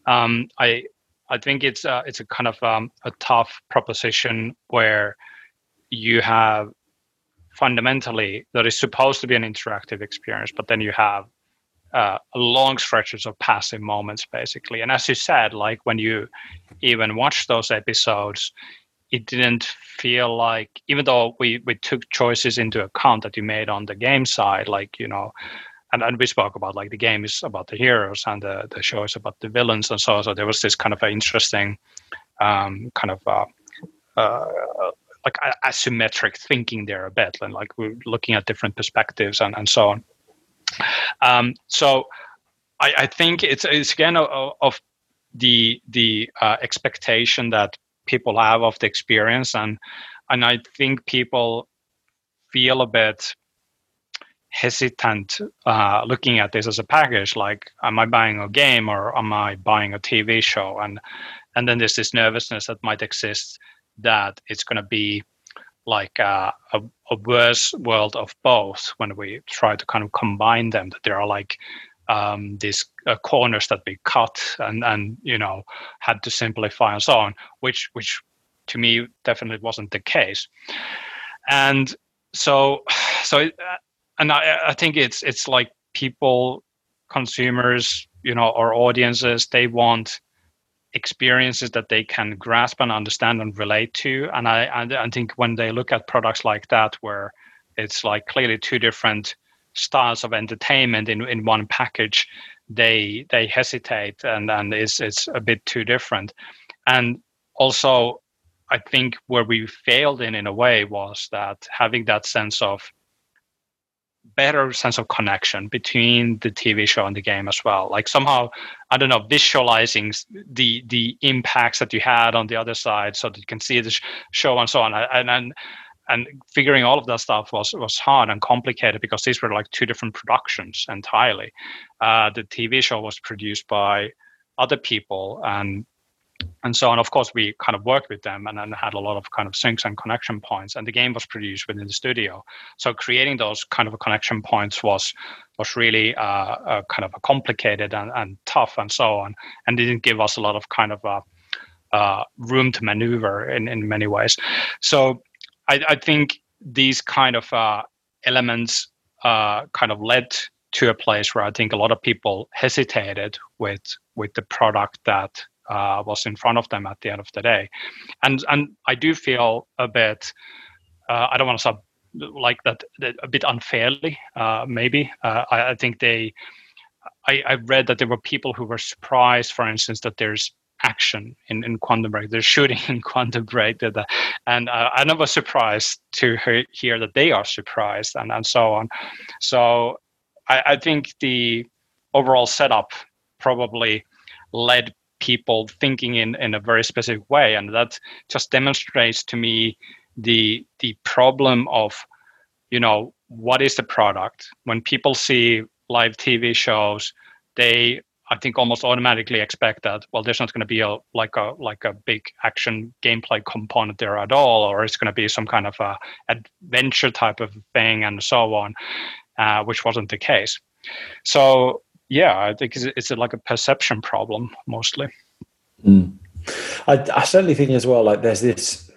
Um, i i think it's uh, it's a kind of um, a tough proposition where you have fundamentally that is supposed to be an interactive experience, but then you have uh, long stretches of passive moments, basically. And as you said, like when you even watch those episodes, it didn't feel like, even though we, we took choices into account that you made on the game side, like, you know, and, and we spoke about like the game is about the heroes and the, the show is about the villains and so on. So there was this kind of an interesting um, kind of uh, uh, like asymmetric thinking there a bit, and like we're looking at different perspectives and, and so on. Um, so I, I, think it's it's again of, of the the uh, expectation that people have of the experience, and and I think people feel a bit hesitant uh, looking at this as a package like am i buying a game or am i buying a tv show and and then there's this nervousness that might exist that it's going to be like uh, a, a worse world of both when we try to kind of combine them that there are like um, these uh, corners that we cut and and you know had to simplify and so on which which to me definitely wasn't the case. And so so uh, and I, I think it's it's like people consumers you know or audiences they want experiences that they can grasp and understand and relate to. And I, I think when they look at products like that, where it's like clearly two different styles of entertainment in, in one package, they they hesitate and and it's it's a bit too different. And also, I think where we failed in in a way was that having that sense of better sense of connection between the TV show and the game as well. Like somehow, I don't know, visualizing the the impacts that you had on the other side, so that you can see the show and so on. And and and figuring all of that stuff was was hard and complicated because these were like two different productions entirely. Uh, the TV show was produced by other people and and so on. Of course, we kind of worked with them and then had a lot of kind of syncs and connection points. And the game was produced within the studio, so creating those kind of connection points was was really uh, uh, kind of complicated and, and tough and so on, and didn't give us a lot of kind of uh, uh, room to maneuver in in many ways. So I, I think these kind of uh, elements uh, kind of led to a place where I think a lot of people hesitated with with the product that uh, was in front of them at the end of the day. And and I do feel a bit. Uh, I don't want to sub like that, that a bit unfairly. Uh, maybe uh, I, I, think they. I, I read that there were people who were surprised, for instance, that there's action in, in Quantum Break. They're shooting in Quantum Break, and uh, I never surprised to hear that they are surprised, and, and so on. So I, I think the overall setup probably led people thinking in, in a very specific way. And that just demonstrates to me the the problem of you know what is the product? When people see live tv shows they i think almost automatically expect that well there's not going to be a like a like a big action gameplay component there at all or it's going to be some kind of a adventure type of thing and so on uh, which wasn't the case. So yeah, I think it's, it's like a perception problem mostly. Mm. I, I certainly think as well, like there's this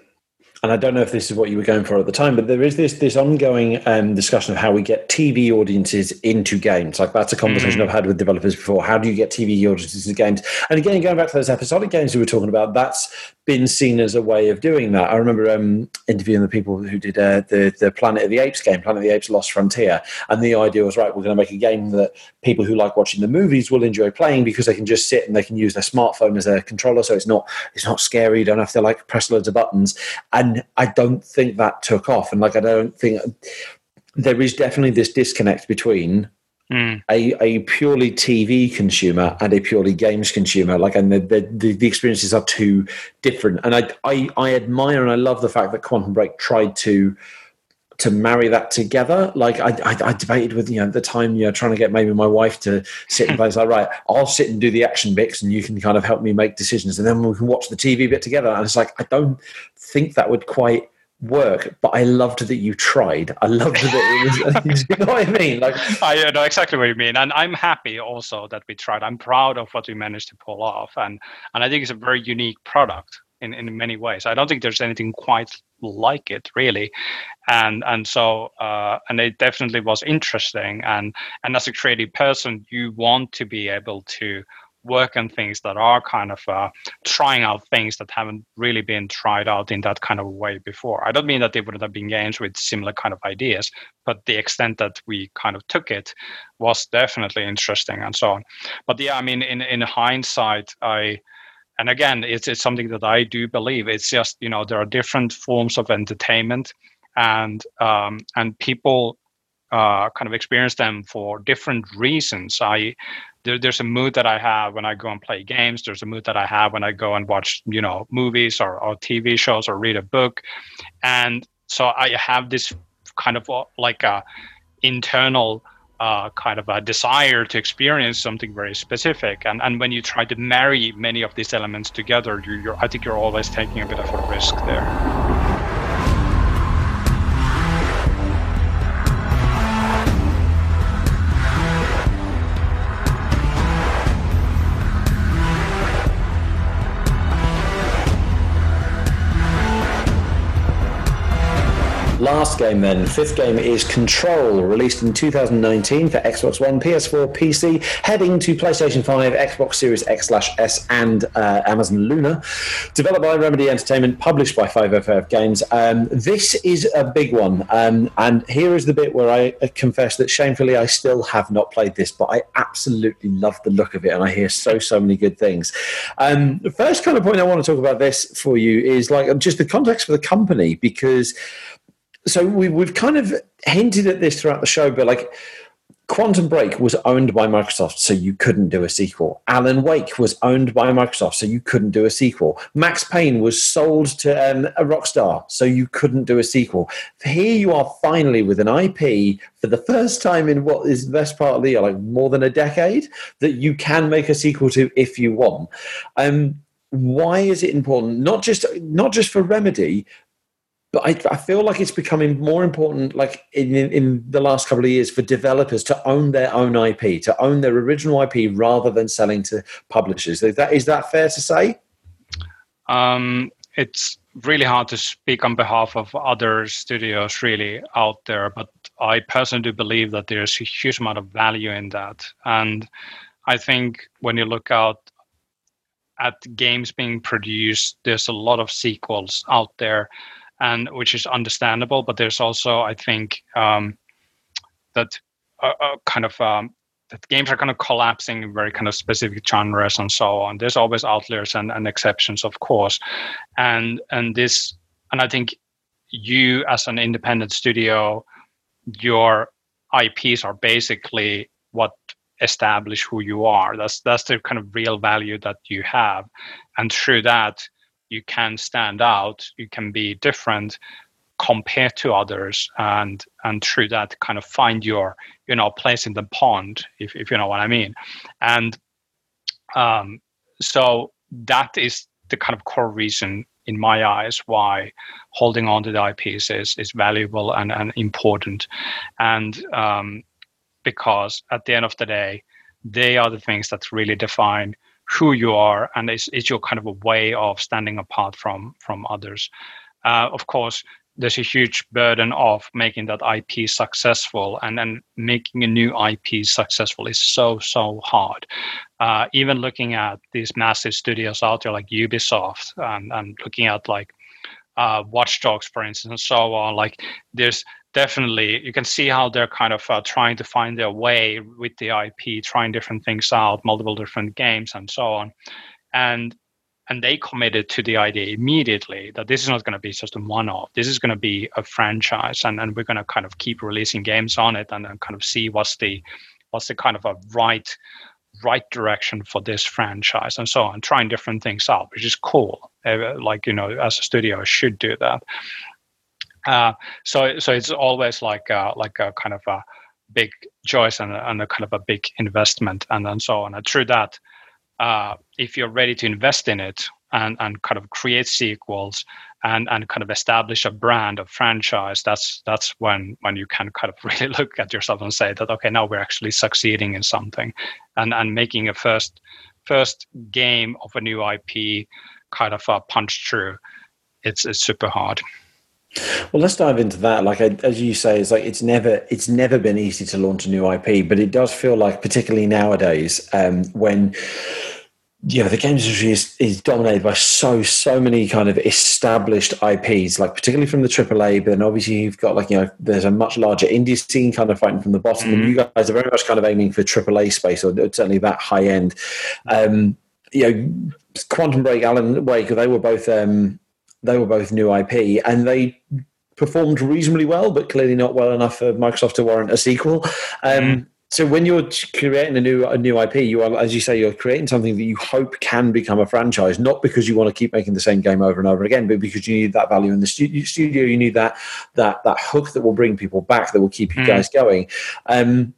and I don't know if this is what you were going for at the time, but there is this this ongoing um, discussion of how we get TV audiences into games. Like that's a conversation mm-hmm. I've had with developers before. How do you get TV audiences into games? And again, going back to those episodic games we were talking about, that's been seen as a way of doing that. I remember um, interviewing the people who did uh, the the Planet of the Apes game, Planet of the Apes: Last Frontier, and the idea was right. We're going to make a game that people who like watching the movies will enjoy playing because they can just sit and they can use their smartphone as a controller, so it's not it's not scary. You don't have to like press loads of buttons. And I don't think that took off, and like I don't think there is definitely this disconnect between Mm. A, a purely TV consumer and a purely games consumer, like, and the, the, the experiences are two different. And I, I, I admire and I love the fact that Quantum Break tried to to marry that together. Like I, I, I, debated with you know at the time, you know, trying to get maybe my wife to sit and play. It's like, right, I'll sit and do the action bits, and you can kind of help me make decisions, and then we can watch the TV bit together. And it's like I don't think that would quite work, but I loved that you tried. I loved that it was. you know what I mean? Like I know exactly what you mean, and I'm happy also that we tried. I'm proud of what we managed to pull off, and and I think it's a very unique product in in many ways. I don't think there's anything quite like it really, and and so uh, and it definitely was interesting. And and as a creative person, you want to be able to work on things that are kind of uh, trying out things that haven't really been tried out in that kind of way before. I don't mean that they wouldn't have been games with similar kind of ideas, but the extent that we kind of took it was definitely interesting and so on. But yeah, I mean, in in hindsight, I and again, it's it's something that I do believe. It's just you know there are different forms of entertainment, and um, and people uh, kind of experience them for different reasons. I there, there's a mood that I have when I go and play games. There's a mood that I have when I go and watch, you know, movies or, or TV shows or read a book. And so I have this kind of uh, like a internal uh, kind of a desire to experience something very specific. And and when you try to marry many of these elements together, you, you're I think you're always taking a bit of a risk there. Last game then. Fifth game is Control, released in 2019 for Xbox One, PS4, PC, heading to PlayStation 5, Xbox Series X S, and uh, Amazon Luna. Developed by Remedy Entertainment, published by 505 Games. Um, this is a big one. Um, and here is the bit where I confess that shamefully I still have not played this, but I absolutely love the look of it and I hear so, so many good things. Um, the first kind of point I want to talk about this for you is like just the context for the company because so we, we've kind of hinted at this throughout the show, but like Quantum Break was owned by Microsoft, so you couldn't do a sequel. Alan Wake was owned by Microsoft, so you couldn't do a sequel. Max Payne was sold to um, a Rockstar, so you couldn't do a sequel. Here you are finally with an IP for the first time in what is the best part of the year, like more than a decade, that you can make a sequel to if you want. Um, why is it important? Not just not just for Remedy, but I, I, feel like it's becoming more important like in, in the last couple of years for developers to own their own ip to own their original ip rather than selling to publishers. Is that, is that fair to say? Um, it's really hard to speak on behalf of other studios really out there but i personally do believe that there's a huge amount of value in that. And i think when you look out at games being produced there's a lot of sequels out there and which is understandable. But there's also, I think, um, that uh, uh, kind of um, that games are kind of collapsing in very kind of specific genres and so on. There's always outliers and, and exceptions, of course, and and this and I think you as an independent studio, your IPs are basically what establish who you are. That's that's the kind of real value that you have, and through that, you can stand out, you can be different compared to others and and through that kind of find your you know place in the pond if, if you know what i mean. And um, so that is the kind of core reason in my eyes why holding on to the ips is is valuable and, and important. And um, because at the end of the day they are the things that really define who you are and it's, it's your kind of a way of standing apart from from others uh, of course there's a huge burden of making that ip successful and then making a new ip successful is so so hard uh, even looking at these massive studios out there like ubisoft and, and looking at like uh, Watch Dogs, for instance, and so on. Like, there's definitely you can see how they're kind of uh, trying to find their way with the IP, trying different things out, multiple different games, and so on. And and they committed to the idea immediately that this is not going to be just a one-off. This is going to be a franchise, and, and we're going to kind of keep releasing games on it, and then kind of see what's the what's the kind of a right right direction for this franchise, and so on. Trying different things out, which is cool. Uh, like you know, as a studio, should do that. Uh, so so it's always like a, like a kind of a big choice and and a kind of a big investment and, and so on. And through that, uh, if you're ready to invest in it and, and kind of create sequels and, and kind of establish a brand, a franchise, that's that's when when you can kind of really look at yourself and say that okay, now we're actually succeeding in something, and and making a first first game of a new IP kind of a punch through. It's it's super hard. Well, let's dive into that. Like as you say, it's like it's never it's never been easy to launch a new IP, but it does feel like, particularly nowadays, um, when you know the games industry is, is dominated by so so many kind of established IPs, like particularly from the AAA. But then obviously you've got like you know there's a much larger indie scene kind of fighting from the bottom, mm-hmm. and you guys are very much kind of aiming for AAA space or certainly that high end. Um, you know, Quantum Break, Alan Wake, they were both. Um, they were both new IP, and they performed reasonably well, but clearly not well enough for Microsoft to warrant a sequel. Um, mm. So when you're creating a new a new IP, you are, as you say, you're creating something that you hope can become a franchise, not because you want to keep making the same game over and over again, but because you need that value in the studio. studio you need that that that hook that will bring people back, that will keep you mm. guys going. Um,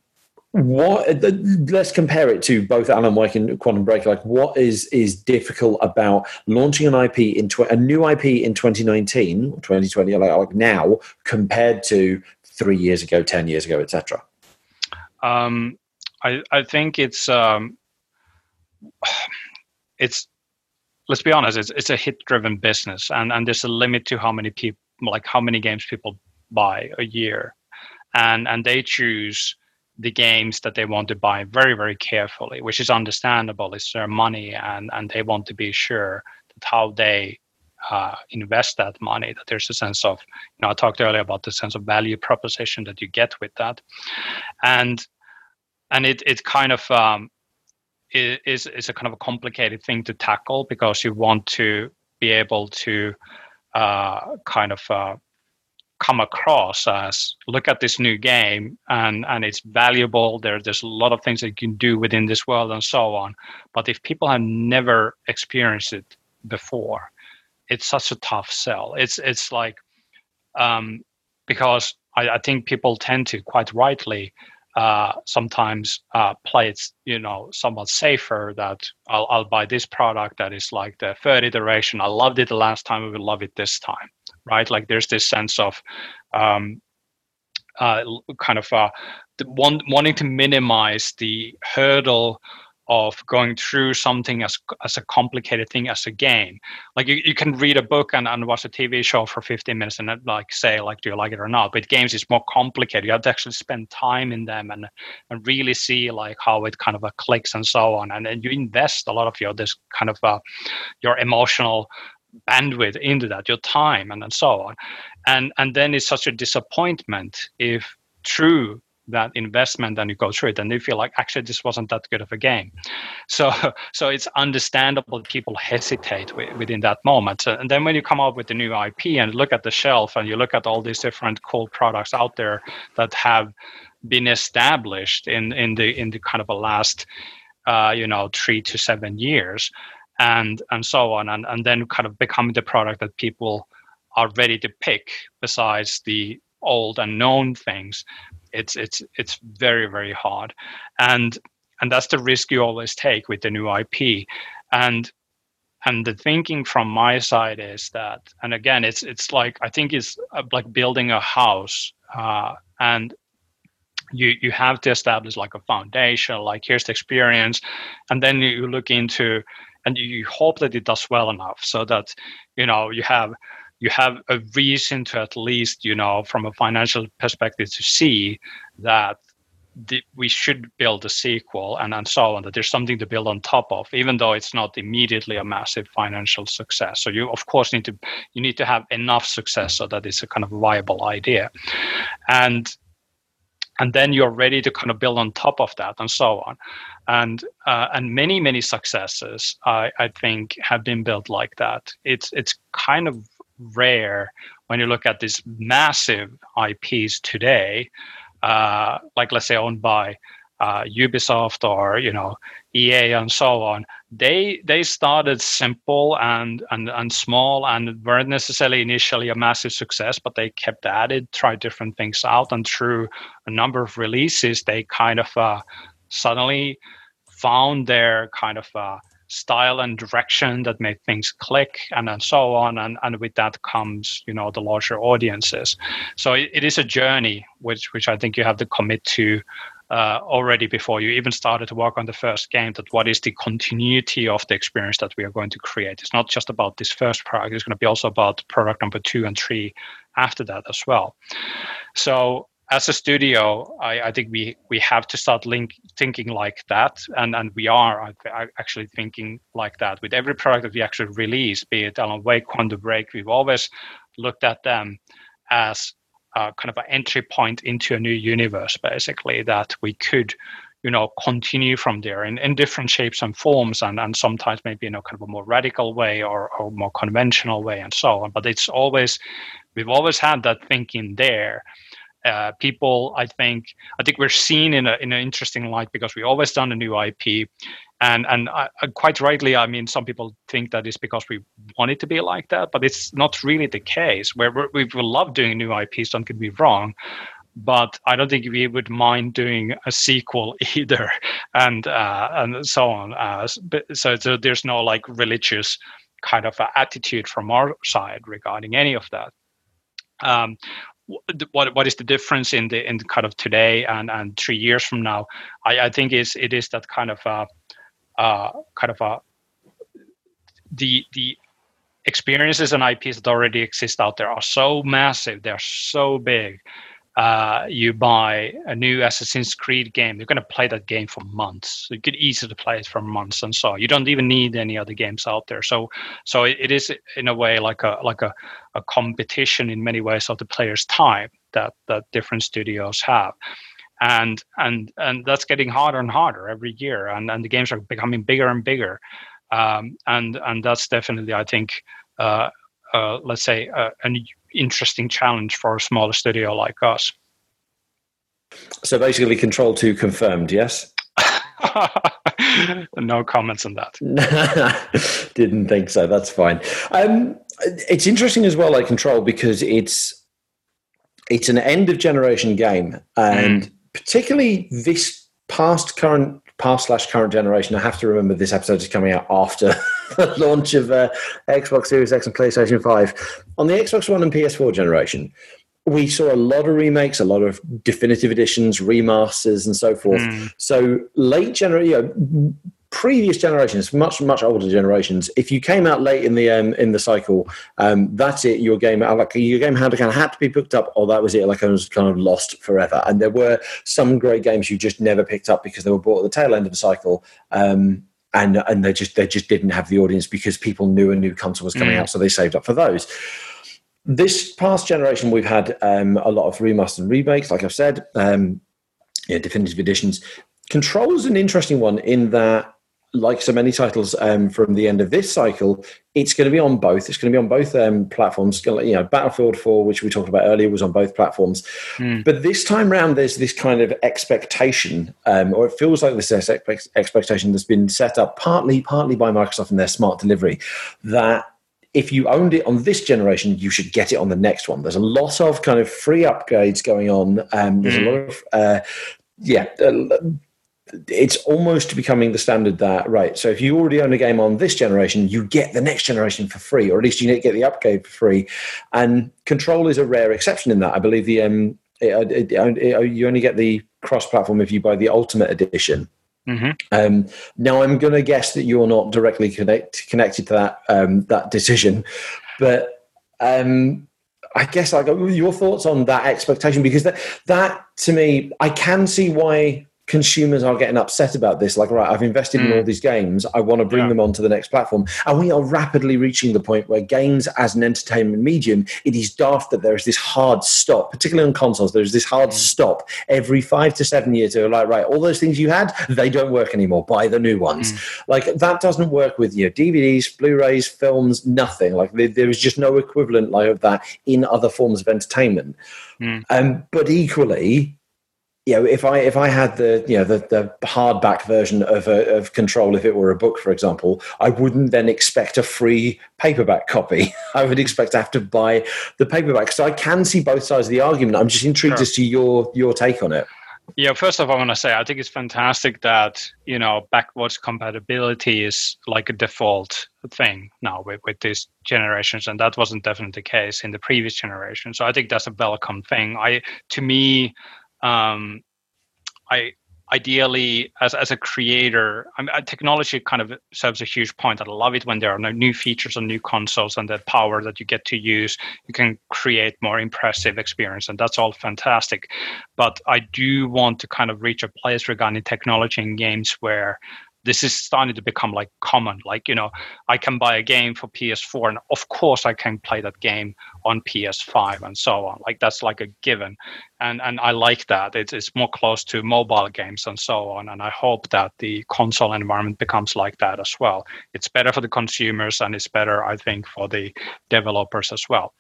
what let's compare it to both alan wake and quantum break. Like what is is difficult about launching an ip in tw- a new ip in 2019 or 2020 like, like now compared to three years ago 10 years ago etc um, I, I think it's um, it's let's be honest it's, it's a hit driven business and, and there's a limit to how many people like how many games people buy a year. And and they choose the games that they want to buy very very carefully which is understandable. It's their money and and they want to be sure that how they uh, invest that money that there's a sense of you know i talked earlier about the sense of value proposition that you get with that. And and it it kind of um, is is a kind of a complicated thing to tackle because you want to be able to uh, kind of uh, come across as look at this new game and and it's valuable there there's a lot of things that you can do within this world and so on but if people have never experienced it before it's such a tough sell it's it's like um, because I, I think people tend to quite rightly uh, sometimes uh, play it, you know, somewhat safer. That I'll, I'll buy this product that is like the third iteration. I loved it the last time. We will love it this time, right? Like there's this sense of um, uh, kind of uh, wanting to minimize the hurdle of going through something as as a complicated thing as a game. Like you, you can read a book and, and watch a TV show for 15 minutes and like say like do you like it or not. But games is more complicated. You have to actually spend time in them and and really see like how it kind of uh, clicks and so on. And then you invest a lot of your this kind of uh, your emotional bandwidth into that, your time and, and so on. And and then it's such a disappointment if true that investment and you go through it and you feel like actually this wasn't that good of a game so so it's understandable people hesitate within that moment and then when you come up with the new ip and look at the shelf and you look at all these different cool products out there that have been established in in the in the kind of a last uh, you know three to seven years and and so on and, and then kind of becoming the product that people are ready to pick besides the old and known things it's it's it's very very hard. And and that's the risk you always take with the new ip and and the thinking from my side is that and again it's it's like i think it's uh, like building a house uh, and you you have to establish like a foundation like here's the experience and then you look into and you hope that it does well enough so that you know you have you have a reason to at least you know from a financial perspective to see that the, we should build a sequel and, and so on that there's something to build on top of even though it's not immediately a massive financial success. So you of course need to you need to have enough success so that it's a kind of viable idea. And and then you're ready to kind of build on top of that and so on and uh, and many many successes I, I think have been built like that it's it's kind of rare when you look at these massive IPs today, uh, like let's say owned by uh, Ubisoft or you know EA and so on. They they started simple and and and small and weren't necessarily initially a massive success, but they kept at it, tried different things out, and through a number of releases, they kind of uh, suddenly found their kind of uh, style and direction that made things click and then so on and, and with that comes you know the larger audiences. So it, it is a journey which which i think you have to commit to uh, already before you even started to work on the first game that what is the continuity of the experience that we are going to create it's not just about this first product it's going to be also about product number two and three after that as well so as a studio, I, I, think we we have to start link, thinking like that, and and we are actually thinking like that with every product that we actually release, be it Alan Wake, Quantum Break. We've always looked at them as a, kind of an entry point into a new universe, basically that we could, you know, continue from there in, in different shapes and forms, and and sometimes maybe in a kind of a more radical way or or more conventional way, and so on. But it's always we've always had that thinking there uh, people i think i think we're seen in, a, in an interesting light because we always done a new ip and and I, quite rightly i mean some people think that it's because we want it to be like that but it's not really the case where we love doing new ips don't get me wrong but I don't think we would mind doing a sequel either, and uh, and so on. Uh, so, so there's no like religious kind of attitude from our side regarding any of that. Um, what what is the difference in the in kind of today and and three years from now? I, I think is it is that kind of uh, uh, kind of a the the experiences and IPs that already exist out there are so massive, they're so big uh, you buy a new Assassin's Creed game, you're going to play that game for months. You could easily play it for months, and so you don't even need any other games out there. So, so it, is in a way like a like a, a competition in many ways of the player's time that that different studios have, and and and that's getting harder and harder every year, and and the games are becoming bigger and bigger, um, and and that's definitely I think. Uh, uh, let's say, uh, an interesting challenge for a smaller studio like us. So basically, Control 2 confirmed, yes? no comments on that. Didn't think so. That's fine. Um, it's interesting as well, like Control, because it's it's an end of generation game, and mm. particularly this past current past slash current generation. I have to remember this episode is coming out after launch of uh, Xbox Series X and PlayStation Five. On the Xbox One and PS4 generation, we saw a lot of remakes, a lot of definitive editions, remasters, and so forth. Mm. So late generation, you know, previous generations, much much older generations, if you came out late in the um, in the cycle, um, that's it. Your game, like your game, had to kind of had to be picked up, or that was it. Like I was kind of lost forever. And there were some great games you just never picked up because they were bought at the tail end of the cycle. Um, and and they just they just didn't have the audience because people knew a new console was coming mm. out, so they saved up for those. This past generation, we've had um, a lot of remasters and remakes, like I've said, um, yeah, definitive editions. Control is an interesting one in that like so many titles um, from the end of this cycle, it's going to be on both. It's going to be on both um, platforms. You know, Battlefield 4, which we talked about earlier, was on both platforms. Mm. But this time round, there's this kind of expectation, um, or it feels like this expectation that's been set up partly, partly by Microsoft and their smart delivery, that if you owned it on this generation, you should get it on the next one. There's a lot of kind of free upgrades going on. Um, there's mm. a hmm. lot of uh, yeah, uh, it's almost becoming the standard that right so if you already own a game on this generation you get the next generation for free or at least you get the upgrade for free. And control is a rare exception in that. I believe the um it, it, it, you only get the cross platform if you buy the ultimate edition. Mm-hmm. um, now i'm going to guess that you're not directly connect, connected to that um, that decision but um, I guess I like your thoughts on that expectation because that that to me I can see why consumers are getting upset about this. Like, right, I've invested mm. in all hmm. these games. I want to bring yeah. them onto the next platform. And we are rapidly reaching the point where games as an entertainment medium, it is daft that there is this hard stop, particularly on consoles. There's this hard mm. stop every five to seven years. To like, right, all those things you had, they don't work anymore. Buy the new ones. Mm. Like that doesn't work with you know, DVDs, Blu-rays, films, nothing. Like there, is just no equivalent like of that in other forms of entertainment. Hmm. Um, but equally, you know, if I if I had the you know the, the hardback version of a, of Control, if it were a book, for example, I wouldn't then expect a free paperback copy. I would expect to have to buy the paperback. So I can see both sides of the argument. I'm just intrigued sure. to see your your take on it. Yeah, first of all, I want to say I think it's fantastic that you know backwards compatibility is like a default thing now with, with these generations, and that wasn't definitely the case in the previous generation. So I think that's a welcome thing. I to me, um, I ideally as, as a creator I mean, technology kind of serves a huge point. I love it when there are no new features on new consoles and the power that you get to use you can create more impressive experience and that's all fantastic. But i do want to kind of reach a place regarding technology in games where this is starting to become like common. Like you know i can buy a game for ps4 and of course i can play that game on ps5 and so on. Like that's like a given. And and i like that. It's, it's more close to mobile games and so on and i hope that the console environment becomes like that as well. It's better for the consumers and it's better i think for the developers as well.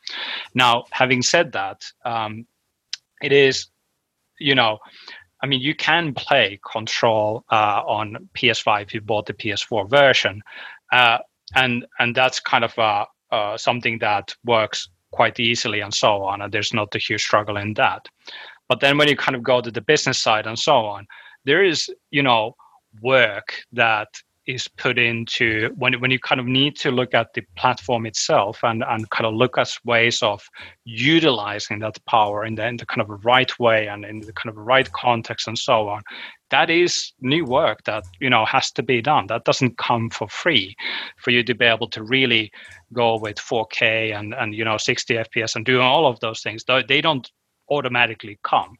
Now having said that um, it is you know I mean, you can play Control uh, on PS5 if you bought the PS4 version, uh, and and that's kind of uh, uh, something that works quite easily and so on. And there's not a huge struggle in that. But then when you kind of go to the business side and so on, there is you know work that is put into when when you kind of need to look at the platform itself and and kind of look at ways of utilizing that power in the, in the kind of right way and in the kind of right context and so on that is new work that you know has to be done. That doesn't come for free for you to be able to really go with 4k and and you know 60 fps and doing all of those things. They don't automatically come.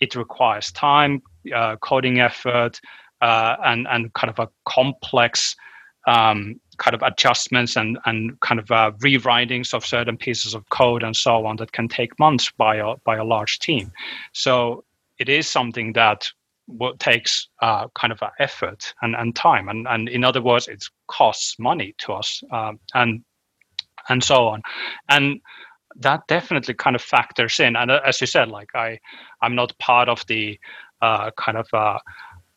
It requires time uh, coding effort uh, and and kind of a complex um, kind of adjustments and and kind of uh, rewritings of certain pieces of code and so on that can take months by a by a large team. So it is something that what takes uh, kind of effort and, and time and, and in other words it costs money to us um, and and so on. And that definitely kind of factors in. And uh, as you said, like I, I'm not part of the uh, kind of uh,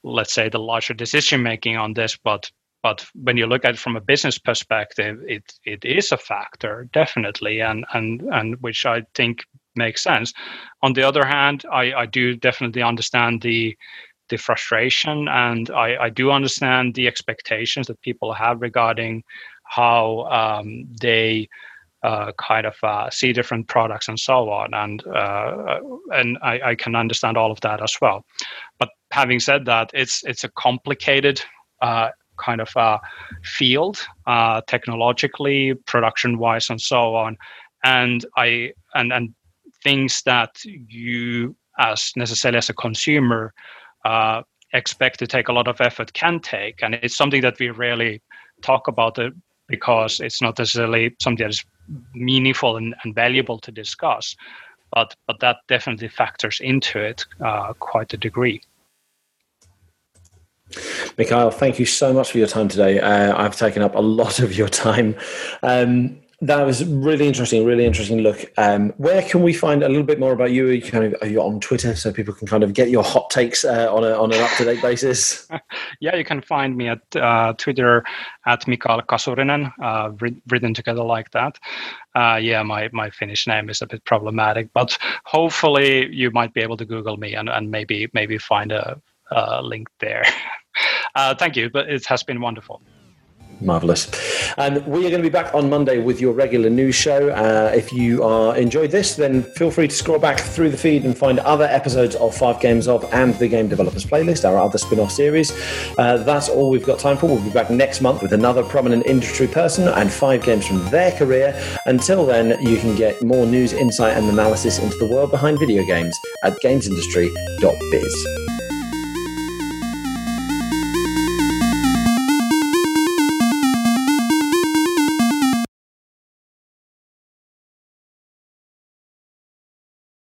let's say the larger decision making on this, but but when you look at it from a business perspective, it it is a factor definitely, and and and which I think makes sense. On the other hand, I, I do definitely understand the the frustration and I, I do understand the expectations that people have regarding how um, they uh, kind of uh, see different products and so on and uh, and I, I, can understand all of that as well but having said that it's it's a complicated uh, kind of uh, field uh, technologically production wise and so on and I and and things that you as necessarily as a consumer uh, expect to take a lot of effort can take. And it's something that we rarely talk about it because it's not necessarily something that is meaningful and, and valuable to discuss. But, but that definitely factors into it uh, quite a degree. Mikael, thank you so much for your time today. Uh, I've taken up a lot of your time. Um, that was really interesting, really interesting look. Um, where can we find a little bit more about you? Are you kind of are you on Twitter so people can kind of get your hot takes uh, on a, on an up to date basis? yeah, you can find me at uh, Twitter at Mikael Kasurinen, uh, written together like that. Uh, yeah, my my Finnish name is a bit problematic, but hopefully you might be able to Google me and, and maybe maybe find a, a link there. Uh, thank you, but it has been wonderful. Marvelous. And we are going to be back on Monday with your regular news show. Uh, if you are enjoyed this, then feel free to scroll back through the feed and find other episodes of Five Games of and the Game Developers Playlist, our other spin off series. Uh, that's all we've got time for. We'll be back next month with another prominent industry person and five games from their career. Until then, you can get more news, insight, and analysis into the world behind video games at gamesindustry.biz.